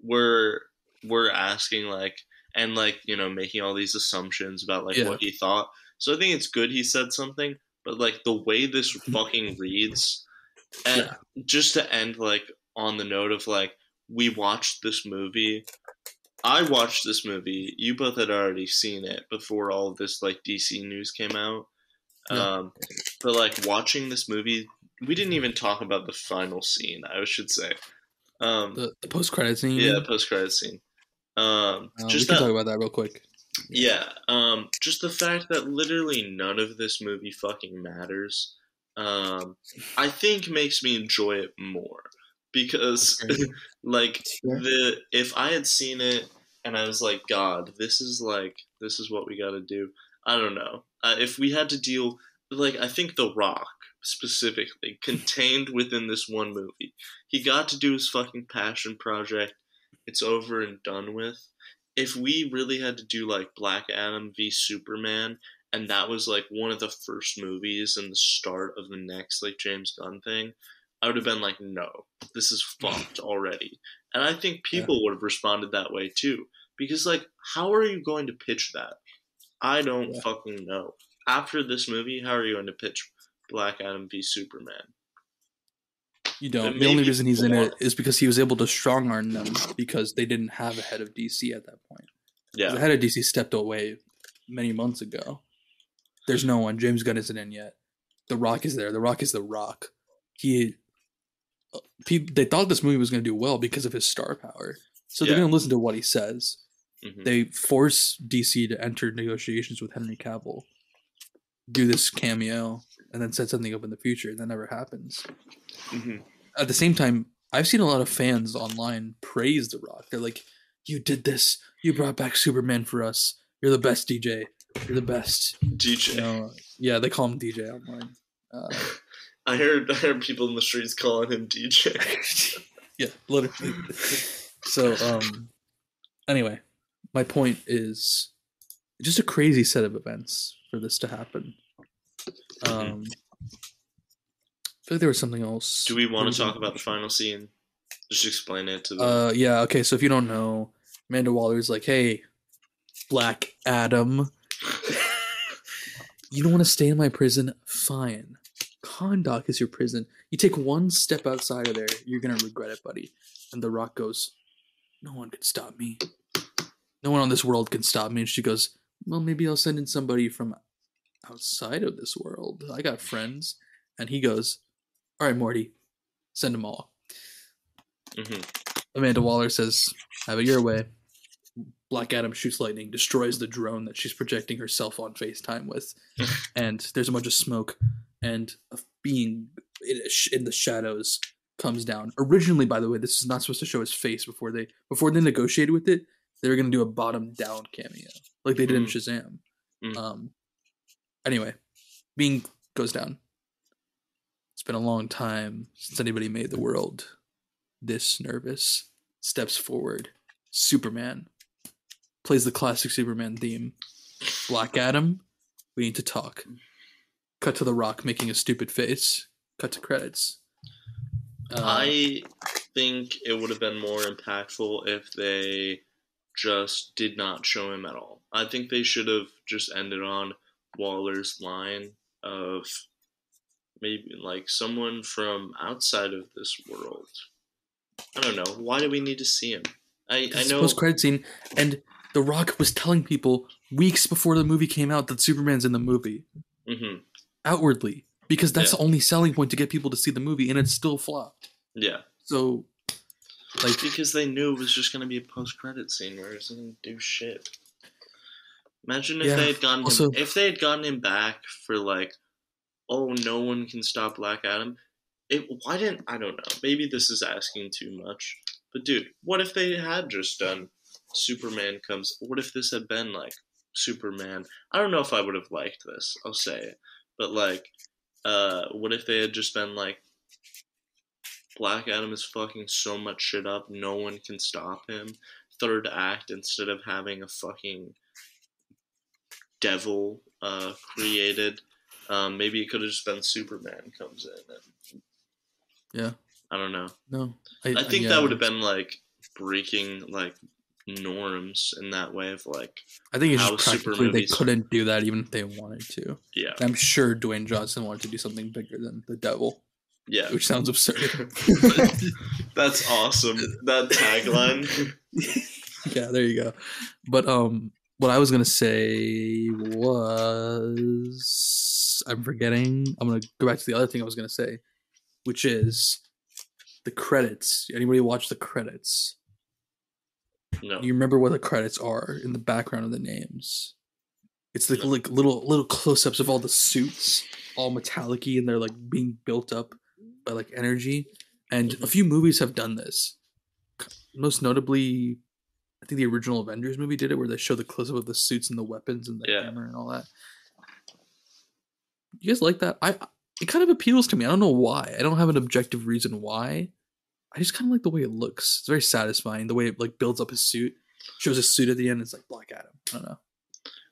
were were asking like and like you know making all these assumptions about like Yeah. what he thought. So I think it's good he said something, but like the way this fucking reads, and Yeah. just to end like on the note of like we watched this movie. I watched this movie. You both had already seen it before all of this like DC news came out. Yeah. Um, but like watching this movie, we didn't even talk about the final scene. I should say. Um, The, the post credit scene. yeah, the post credit scene. Um, Uh, we just can that talk about that real quick. yeah, um, just the fact that literally none of this movie fucking matters, um, I think makes me enjoy it more because, like the if I had seen it and I was like, God, this is like this is what we got to do. I don't know uh, if we had to deal like I think The Rock specifically contained within this one movie. He got to do his fucking passion project. It's over and done with if we really had to do like Black Adam v Superman, and that was like one of the first movies and the start of the next like James Gunn thing, I would have been like, no, this is fucked already. And I think people would have responded that way too. Because like, how are you going to pitch that? I don't Yeah. fucking know. After this movie, how are you going to pitch Black Adam v Superman? You don't. The only reason he's in it is because he was able to strong arm them because they didn't have a head of DC at that point. Yeah. The head of DC stepped away many months ago. There's no one. James Gunn isn't in yet. The Rock is there. The Rock is the Rock. He. uh, People, they thought this movie was going to do well because of his star power. So they're Yeah. going to listen to what he says. Mhm. They force DC to enter negotiations with Henry Cavill, do this cameo, and then set something up in the future. And that never happens Mhm. at the same time, I've seen a lot of fans online praise The Rock. They're like, "You did this. You brought back Superman for us. You're the best DJ. You're the best." DJ. You know, yeah, they call him DJ online. Uh, I heard I heard people in the streets calling him DJ. yeah, literally. So, um, anyway, my point is just a crazy set of events for this to happen. Um, I feel like there was something else. Do we want to talk about the final scene? Just explain it to the. Uh, yeah. Okay. So if you don't know, Amanda Waller's like, "Hey, Black Adam, you don't want to stay in my prison? Fine. Kahndaq is your prison. You take one step outside of there, you're gonna regret it, buddy." And The Rock goes, "No one can stop me. No one on this world can stop me." And she goes, "Well, maybe I'll send in somebody from outside of this world. I got friends." And he goes, "All right, Morty, send them all." Mhm. Amanda Waller says, "Have it your way." Black Adam shoots lightning, destroys the drone that she's projecting herself on FaceTime with, and there's a bunch of smoke, and a being in, a sh- in the shadows comes down. Originally, by the way, this is not supposed to show his face before they before they negotiated with it. They were going to do a bottom down cameo, like they did in Mm. Shazam. Mm. Um. Anyway, being goes down. It's been a long time since anybody made the world this nervous. Steps forward. Superman plays the classic Superman theme. Black Adam, we need to talk. Cut to The Rock making a stupid face. Cut to credits. Uh, I think it would have been more impactful if they just did not show him at all. I think they should have just ended on Waller's line of maybe like someone from outside of this world I don't know. Why do we need to see him? I I know. post credit scene, and The Rock was telling people weeks before the movie came out that Superman's in the movie hmm outwardly because that's Yeah. the only selling point to get people to see the movie, and it still flopped. Yeah, So, like, because they knew it was just gonna be a post credit scene where it doesn't do shit. Imagine if Yeah, they had gotten also- him, if they had gotten him back for like, oh, no one can stop Black Adam. It why didn't I don't know. Maybe this is asking too much. But dude, what if they had just done Superman comes? What if this had been like Superman? I don't know if I would have liked this. I'll say it, but like, uh, what if they had just been like, Black Adam is fucking so much shit up, no one can stop him. Third act, instead of having a fucking devil uh, created, um, maybe it could have just been Superman comes in. And, yeah, I don't know. no, I think yeah, that would have been like breaking like norms in that way of like, I think it's how just practically they couldn't do that even if they wanted to. yeah, I'm sure Dwayne Johnson wanted to do something bigger than the devil, yeah. which sounds absurd. That's awesome. That tagline. yeah, there you go. But um, what I was gonna say was I'm forgetting. I'm gonna go back to the other thing I was gonna say, which is the credits. Anybody watch the credits? No. You remember what the credits are in the background of the names? It's like, like little little close-ups of all the suits, all metallic-y, and they're like being built up by like energy. And a mm-hmm. few movies have done this. Most notably, I think the original Avengers movie did it, where they show the close-up of the suits and the weapons and the Yeah. hammer and all that. You guys like that? I it kind of appeals to me. I don't know why. I don't have an objective reason why. I just kind of like the way it looks. It's very satisfying. The way it like builds up his suit, shows his suit at the end. It's like Black Adam. I don't know.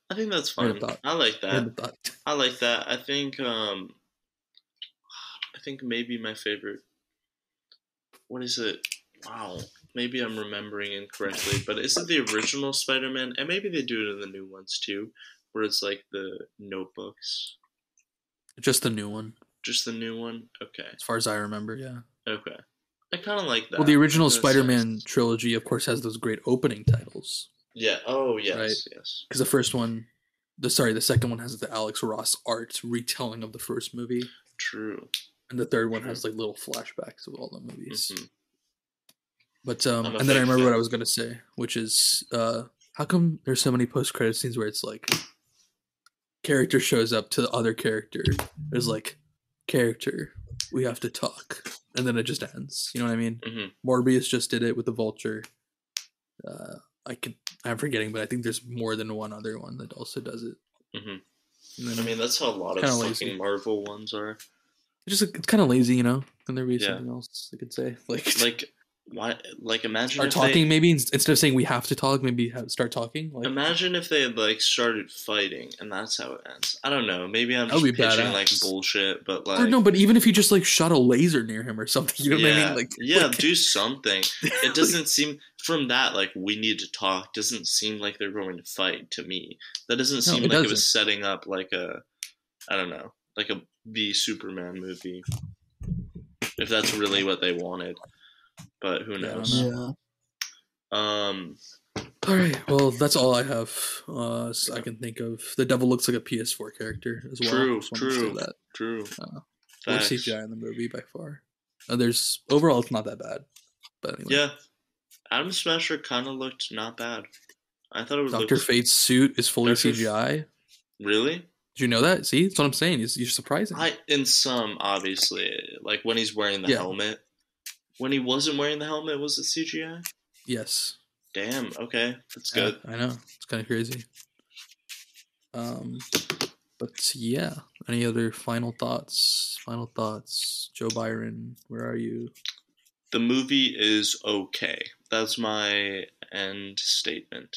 I think that's I had a fun. I like that. had the thought. I like that. I think um I think maybe my favorite what is it? Wow. Maybe I'm remembering incorrectly, but is it the original Spider-Man? And maybe they do it in the new ones too, where it's like the notebooks. Just the new one, Just the new one? Okay. as far as I remember. Yeah. Okay. I kind of like that. Well, the original Spider-Man nice. trilogy, of course, has those great opening titles. Yeah. Oh, yes. Right. Yes. Because the first one, the sorry, the second one has the Alex Ross art retelling of the first movie, True. and the third one has like little flashbacks of all the movies. Mhm. But um, and then I remember what. I was gonna say, which is uh, how come there's so many post credit scenes where it's like character shows up to the other character, there's like character, we have to talk, and then it just ends. You know what I mean? Mhm. Morbius just did it with the Vulture. Uh, I could I'm forgetting, but I think there's more than one other one that also does it. Mhm. And then I mean, that's how a lot of fucking lazy. Marvel ones are. it's just it's kind of lazy, you know. Can there be Yeah. something else I could say? Like, Like, why? Like, imagine start if talking. they, Maybe instead of saying we have to talk, maybe have, start talking. Like, Imagine if they had like started fighting and that's how it ends. I don't know. Maybe I'm just pitching like bullshit, but like or no, but even if you just like shot a laser near him or something, you know yeah, what I mean? Like, yeah, like- do something. It doesn't seem from that like we need to talk. Doesn't seem like they're going to fight to me. That doesn't seem it like it doesn't. was setting up like a, I don't know, like a the Superman movie. If that's really what they wanted, but who Yeah, I don't knows? Yeah. Um, All right, well, that's all I have. Uh, s- I can think of. The devil looks like a PS4 character as well. True, Just wanted to say true. That true. Uh, worst CGI in the movie by far. Uh, there's overall, it's not that bad. But anyway, Yeah, Atom Smasher kind of looked not bad. I thought it was Doctor look Fate's suit is fully Dr. F- CGI. really. Did you know that? See, that's what I'm saying. Is you're surprising. I in some obviously like when he's wearing the Yeah. helmet. When he wasn't wearing the helmet, was it CGI? yes. Damn. Okay, that's Yeah, good. I know. It's kind of crazy. Um, but yeah. Any other final thoughts? Final thoughts. Joe Biden, where are you? The movie is okay. That's my end statement.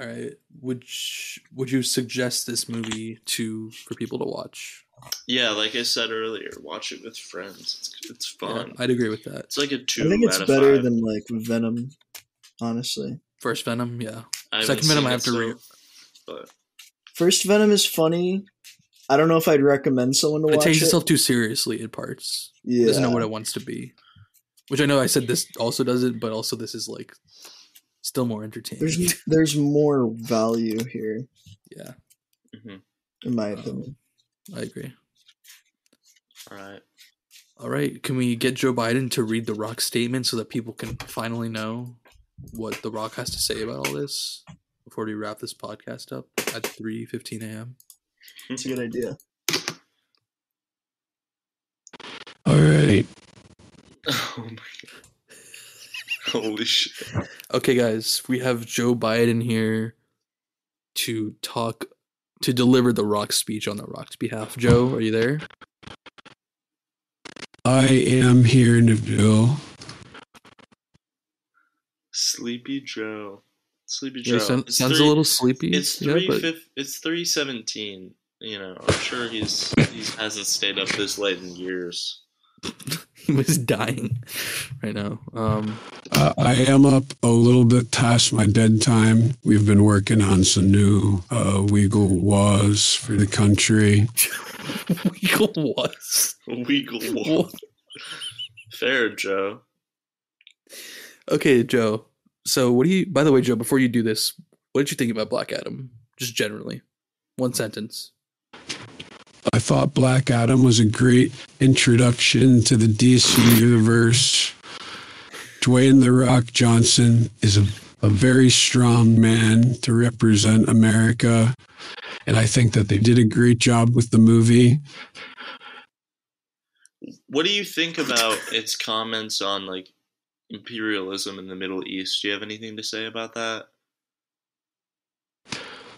All right. Would sh- would you suggest this movie to for people to watch? Yeah, like I said earlier, watch it with friends. It's it's Yeah, fun. I'd agree with that. it's like a two. I think it's out of better five. than like Venom, honestly. First Venom, yeah. I Second Venom, I have to re- still, But First Venom is funny. I don't know if I'd recommend someone to It watch takes it. Takes itself too seriously in parts. It yeah, doesn't know what it wants to be. Which I know I said this also doesn't, but also this is like still more entertaining. There's there's more value here, yeah, hmm in my Um, opinion. I agree. All right. All right, can we get Joe Biden to read the Rock statement so that people can finally know what the Rock has to say about all this before we wrap this podcast up at 3:15 a.m. It's a good idea. All right. Oh my god. Holy shit. Okay, guys, we have Joe Biden here to talk to deliver the Rock speech on the Rock's behalf. Joe, are you there? I am here, Neville. Sleepy Joe. Sleepy Joe. Yeah, sound, sounds three- a little sleepy. It's yeah, three but fif- It's three seventeen. You know, I'm sure he's he hasn't stayed up this late in years. he was dying right now. Um, Uh, I am up a little bit past my bedtime. We've been working on some new uh, legal laws for the country. Weagle was. Weagle wall. Fair, Joe. Okay, Joe. So, what do you? By the way, Joe, before you do this, what did you think about Black Adam? Just generally, one sentence. I thought Black Adam was a great introduction to the DC universe. Dwayne The Rock Johnson is a, a very strong man to represent America. And I think that they did a great job with the movie. What do you think about its comments on like imperialism in the Middle East? Do you have anything to say about that?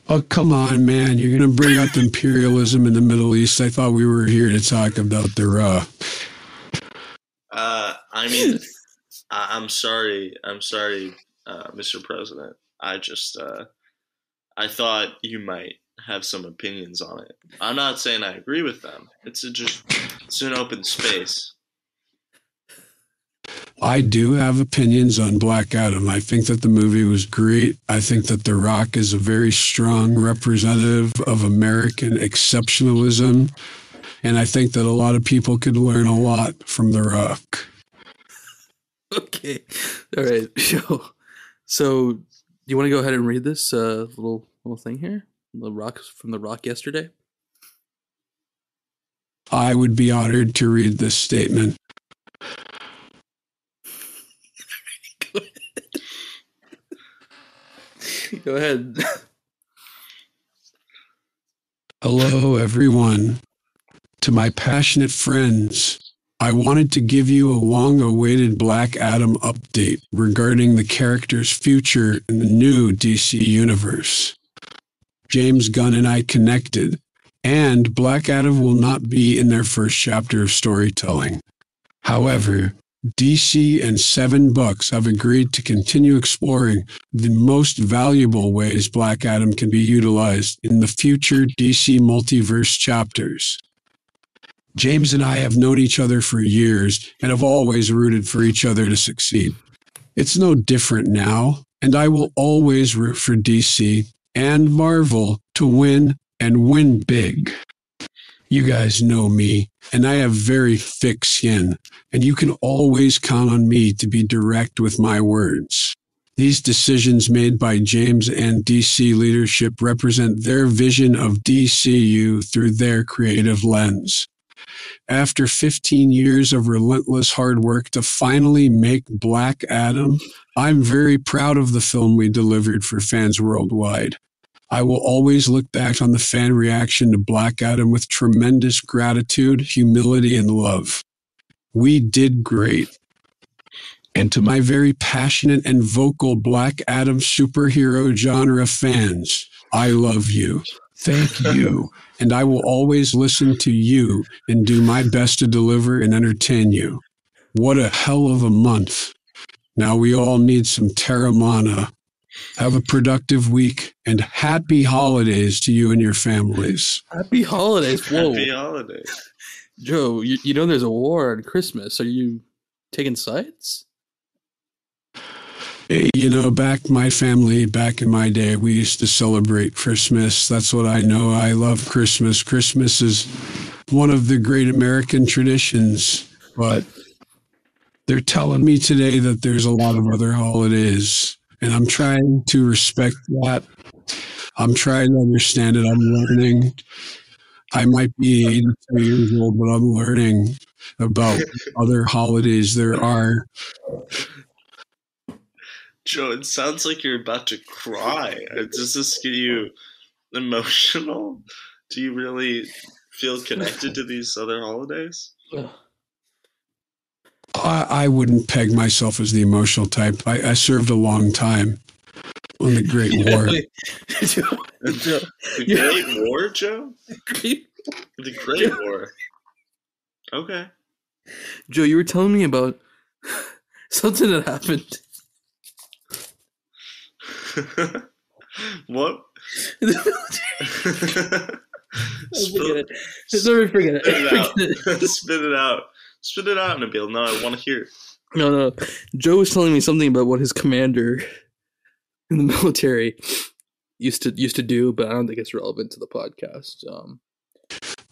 Oh, come on, man. You're going to bring up imperialism in the Middle East. I thought we were here to talk about the uh, Uh, I mean, I- I'm sorry. I'm sorry, uh, Mr. President. I just, uh, I thought you might have some opinions on it. I'm not saying I agree with them. It's just, it's an open space. I do have opinions on Black Adam. I think that the movie was great. I think that The Rock is a very strong representative of American exceptionalism. And I think that a lot of people could learn a lot from The Rock. Okay, all right, Joe. So, you want to go ahead and read this uh, little little thing here? The Rock from the Rock yesterday. I would be honored to read this statement. go ahead. Hello, everyone. To my passionate friends, I wanted to give you a long awaited Black Adam update regarding the character's future in the new DC universe. James Gunn and I connected, and Black Adam will not be in their first chapter of storytelling. However, DC and Seven Bucks have agreed to continue exploring the most valuable ways Black Adam can be utilized in the future DC multiverse chapters. James and I have known each other for years and have always rooted for each other to succeed. It's no different now, and I will always root for DC and Marvel to win and win big. You guys know me, and I have very thick skin, and you can always count on me to be direct with my words. These decisions made by James and DC leadership represent their vision of DCU through their creative lens. After 15 years of relentless hard work to finally make Black Adam, I'm very proud of the film we delivered for fans worldwide. I will always look back on the fan reaction to Black Adam with tremendous gratitude, humility, and love. We did great. And to my very passionate and vocal Black Adam superhero genre fans, I love you. Thank you. And I will always listen to you and do my best to deliver and entertain you. What a hell of a month. Now we all need some Teremana. Have a productive week and happy holidays to you and your families. Happy holidays! Whoa, Happy holidays. Joe. You, you know there's a war on Christmas. Are you taking sides? You know, back my family, back in my day, we used to celebrate Christmas. That's what I know. I love Christmas. Christmas is one of the great American traditions, but they're telling me today that there's a lot of other holidays, and I'm trying to respect that. I'm trying to understand it. I'm learning. I might be 82 years old, but I'm learning about other holidays there are. Joe, it sounds like you're about to cry. Uh, Does this get you emotional? Do you really feel connected to these other holidays? I, I wouldn't peg myself as the emotional type. I, I served a long time on the Great War. Joe, Joe, The Great War, Joe? The Great War. Okay. Joe, you were telling me about something that happened. what? Forget it. Sorry, forget it. Spit it out. Forget it. Spit it out. Spit it out, Nabil. No, I want to hear. it. No, no. Joe was telling me something about what his commander in the military used to used to do, but I don't think it's relevant to the podcast. Um,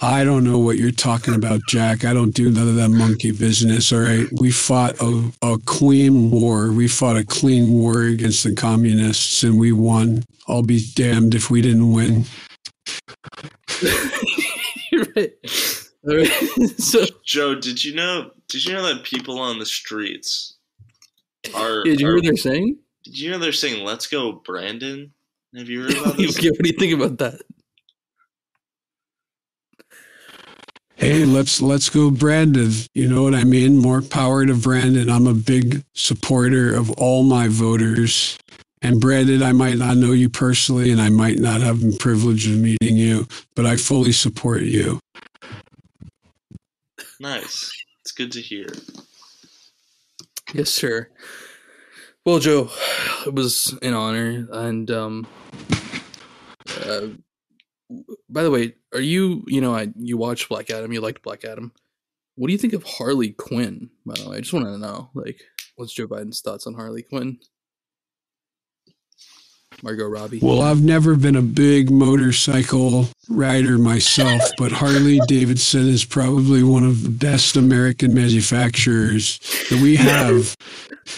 I don't know what you're talking about, Jack. I don't do none of that monkey business. All right. We fought a, a clean war. We fought a clean war against the communists and we won. I'll be damned if we didn't win. you're right. All right. so, Joe, did you know? Did you know that people on the streets are? did you hear are- what they're saying? Did you know they're saying "Let's go, Brandon"? Have you heard about this? what do you think about that? Hey, let's let's go, Brandon. You know what I mean? More power to Brandon. I'm a big supporter of all my voters. And Brandon, I might not know you personally, and I might not have the privilege of meeting you, but I fully support you. Nice. It's good to hear. Yes, sir. Well, Joe, it was an honor, and um, uh, by the way, are you? You know, I you watched Black Adam. You liked Black Adam. What do you think of Harley Quinn? By the way, I just want to know, like, what's Joe Biden's thoughts on Harley Quinn? Margot Robbie. Well, I've never been a big motorcycle rider myself, but Harley Davidson is probably one of the best American manufacturers that we have.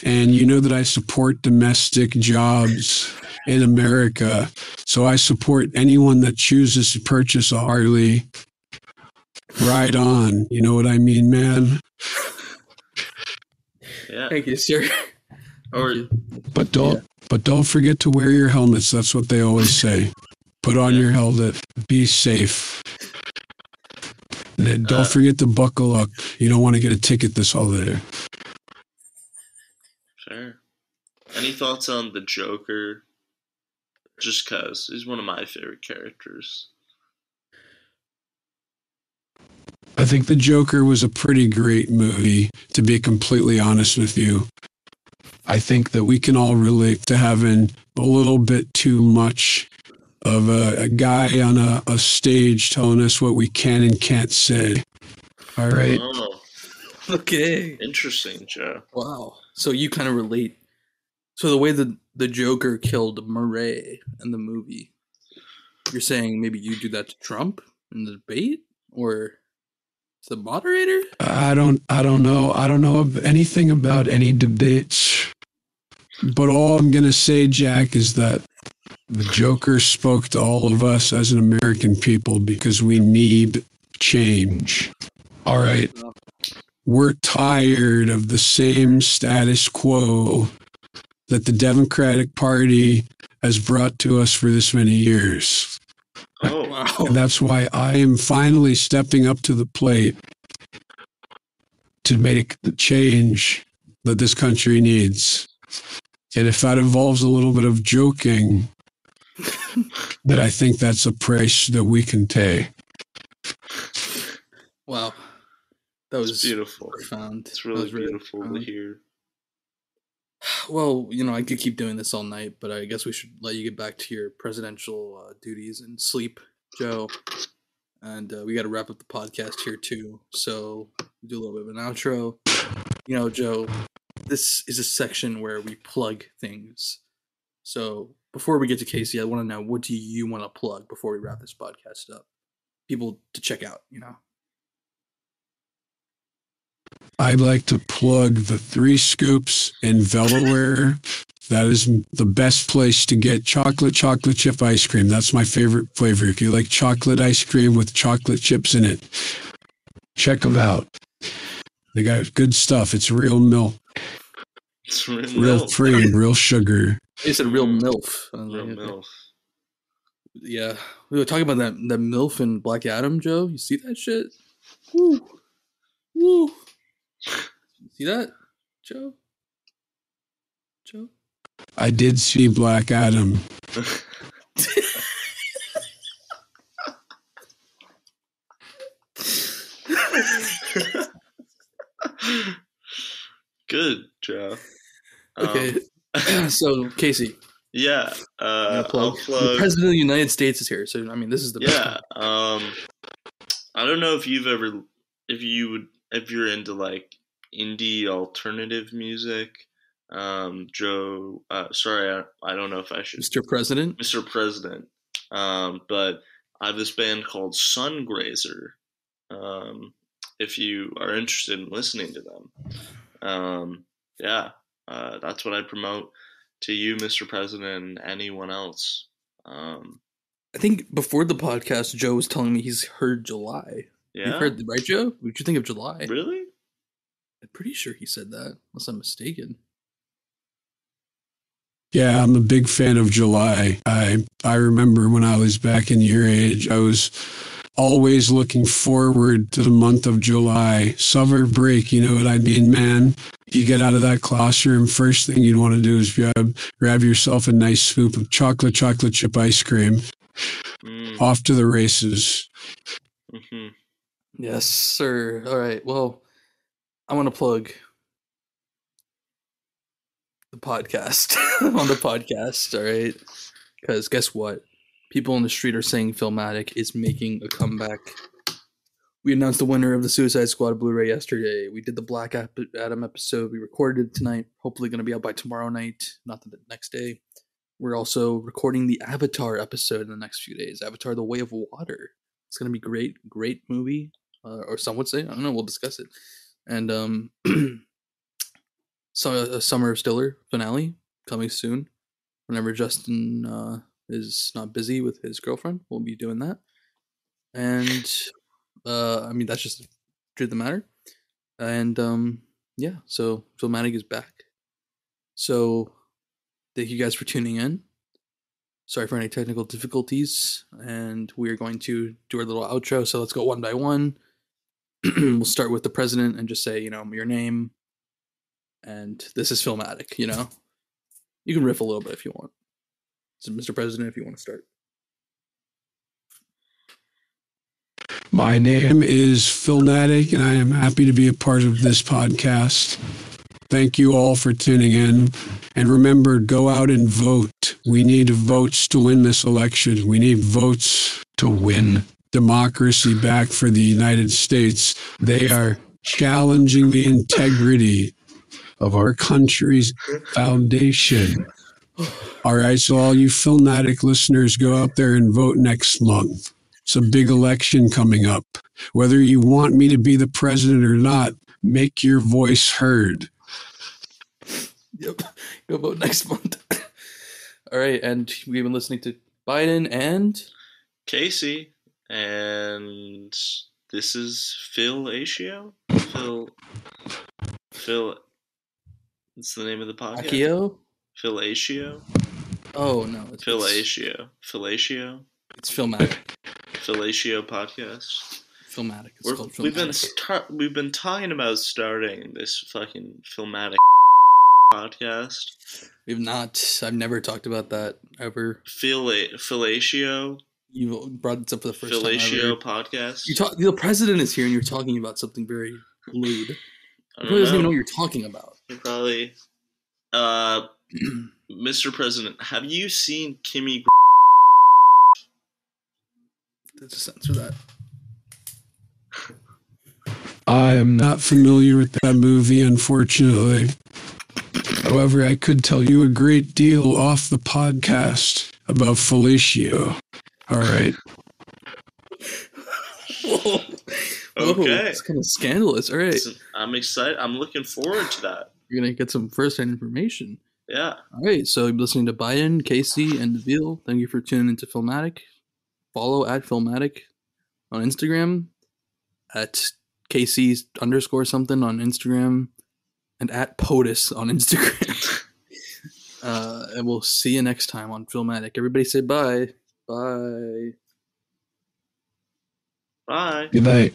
And you know that I support domestic jobs in America. So I support anyone that chooses to purchase a Harley. Ride on. You know what I mean, man? Yeah. Thank you, sir. Or Thank you. But don't but don't forget to wear your helmets. That's what they always say. Put on your helmet. Be safe. And then don't Uh, forget to buckle up. You don't want to get a ticket this holiday. Sure. Any thoughts on the Joker? Just cause he's one of my favorite characters. I think The Joker was a pretty great movie, to be completely honest with you. I think that we can all relate to having a little bit too much of a, a guy on a, a stage telling us what we can and can't say. All right. Oh, Okay. interesting, Joe. Wow. So you kind of relate. So the way that the Joker killed Murray in the movie, you're saying maybe you do that to Trump in the debate, or the moderator? I don't I don't know. I don't know of anything about any debates. But all I'm gonna say, Jack, is that the Joker spoke to all of us as an American people because we need change. All right. We're tired of the same status quo that the Democratic Party has brought to us for this many years. Oh, Wow. And that's why I am finally stepping up to the plate to make the change that this country needs. And if that involves a little bit of joking, then I think that's a price that we can pay. Wow. That it's was beautiful. profound. It's That really was beautiful to hear. Well, you know, I could keep doing this all night, but I guess we should let you get back to your presidential uh, duties and sleep, Joe. And uh, we got to wrap up the podcast here too. So do a little bit of an outro. You know, Joe, this is a section where we plug things. So before we get to KC, I want to know what do you want to plug before we wrap this podcast up? People to check out, you know. I'd like to plug the Three Scoops in Delaware. That is the best place to get chocolate chocolate chip ice cream. That's my favorite flavor. If you like chocolate ice cream with chocolate chips in it, check them out. They got good stuff. It's real milk, It's real, real milk. cream, real sugar. They said real milf. Real like, okay. milk. Yeah, we were talking about that that milf in Black Adam, Joe. You see that shit? Woo, woo. See that, Joe? Joe? I did see Black Adam. Good, Joe. Um, Okay, so KC, yeah. Uh, wanna plug? The president of the United States is here, so I mean, this is the best yeah. Um, I don't know if you've ever, if you would, if you're into like indie alternative music. Um, Joe. Uh, sorry, I, I don't know if I should Mr. President. Mr. President. Um, but I have this band called Sungrazer. Um, if you are interested in listening to them, um, yeah, uh, that's what I promote to you, Mr. President, and anyone else. Um, I think before the podcast, Joe was telling me he's heard July. yeah, You've heard, right, Joe? What did you think of July? really? I'm pretty sure he said that, unless I'm mistaken. Yeah, I'm a big fan of July. I I remember when I was back in your age, I was always looking forward to the month of July. Summer break, you know what I mean, man? You get out of that classroom, first thing you'd want to do is grab grab yourself a nice scoop of chocolate chocolate chip ice cream. Mm, Off to the races. mhm. Yes, sir. All right. Well, I want to plug the podcast on the podcast. All right. Because guess what? People in the street are saying Filmatic is making a comeback. We announced the winner of the Suicide Squad Blu ray yesterday. We did the Black Adam episode. We recorded it tonight. Hopefully, going to be out by tomorrow night, not the next day. We're also recording the Avatar episode in the next few days. Avatar: The Way of Water. It's going to be great. Great movie uh, or some would say. I don't know. We'll discuss it. And um, so a Summer of Stiller finale coming soon. Whenever Justin uh, is not busy with his girlfriend, we'll be doing that. And uh, I mean, that's just the truth the matter. And um, yeah, so Filmatic is back. So thank you guys for tuning in. Sorry for any technical difficulties, and we are going to do our little outro. So let's go one by one. we'll start with the president and just say, you know, your name, and this is Filmatic, You know, you can riff a little bit if you want. So, Mr. President, if you want to start. My name is Philnatic, and I am happy to be a part of this podcast. Thank you all for tuning in. And remember, go out and vote. We need votes to win this election. We need votes to win democracy back for the United States. They are challenging the integrity of our country's foundation. All right, so all you Philnatic listeners, go out there and vote next month. It's a big election coming up. Whether you want me to be the president or not, make your voice heard. Yep. Go vote next month. All right, and we've been listening to Biden and KC, and this is Phil Asio. Phil. Phil. What's the name of the podcast? Akio. Phil Asio. Oh no, it's Phil it's, Asio. Phil Asio. it's Filmatic. Phil Asio podcast. Filmatic. It's called we've been Filmatic. we've been talking about starting this fucking filmatic podcast. We've not. I've never talked about that ever. Phil A- You brought this up for the first time. Philatio Ever. podcast. You talk. The president is here, and you're talking about something very lewd. He I probably don't doesn't even know know. what you're talking about. You probably. Uh, Mr. President, have you seen Kimmy? Just censor that. I am not familiar with that movie, unfortunately. However, I could tell you a great deal off the podcast about Felicio. All right. Whoa. Okay. it's kind of scandalous. All right, Listen, I'm excited. I'm looking forward to that. you're gonna get some first-hand information. Yeah. All right, so you're listening to Biden, KC, and Deville. Thank you for tuning into Filmatic. Follow at Filmatic on Instagram, at KC underscore something on Instagram, and at POTUS on Instagram. uh, and we'll see you next time on Filmatic. Everybody say bye. Bye. Bye. Good night.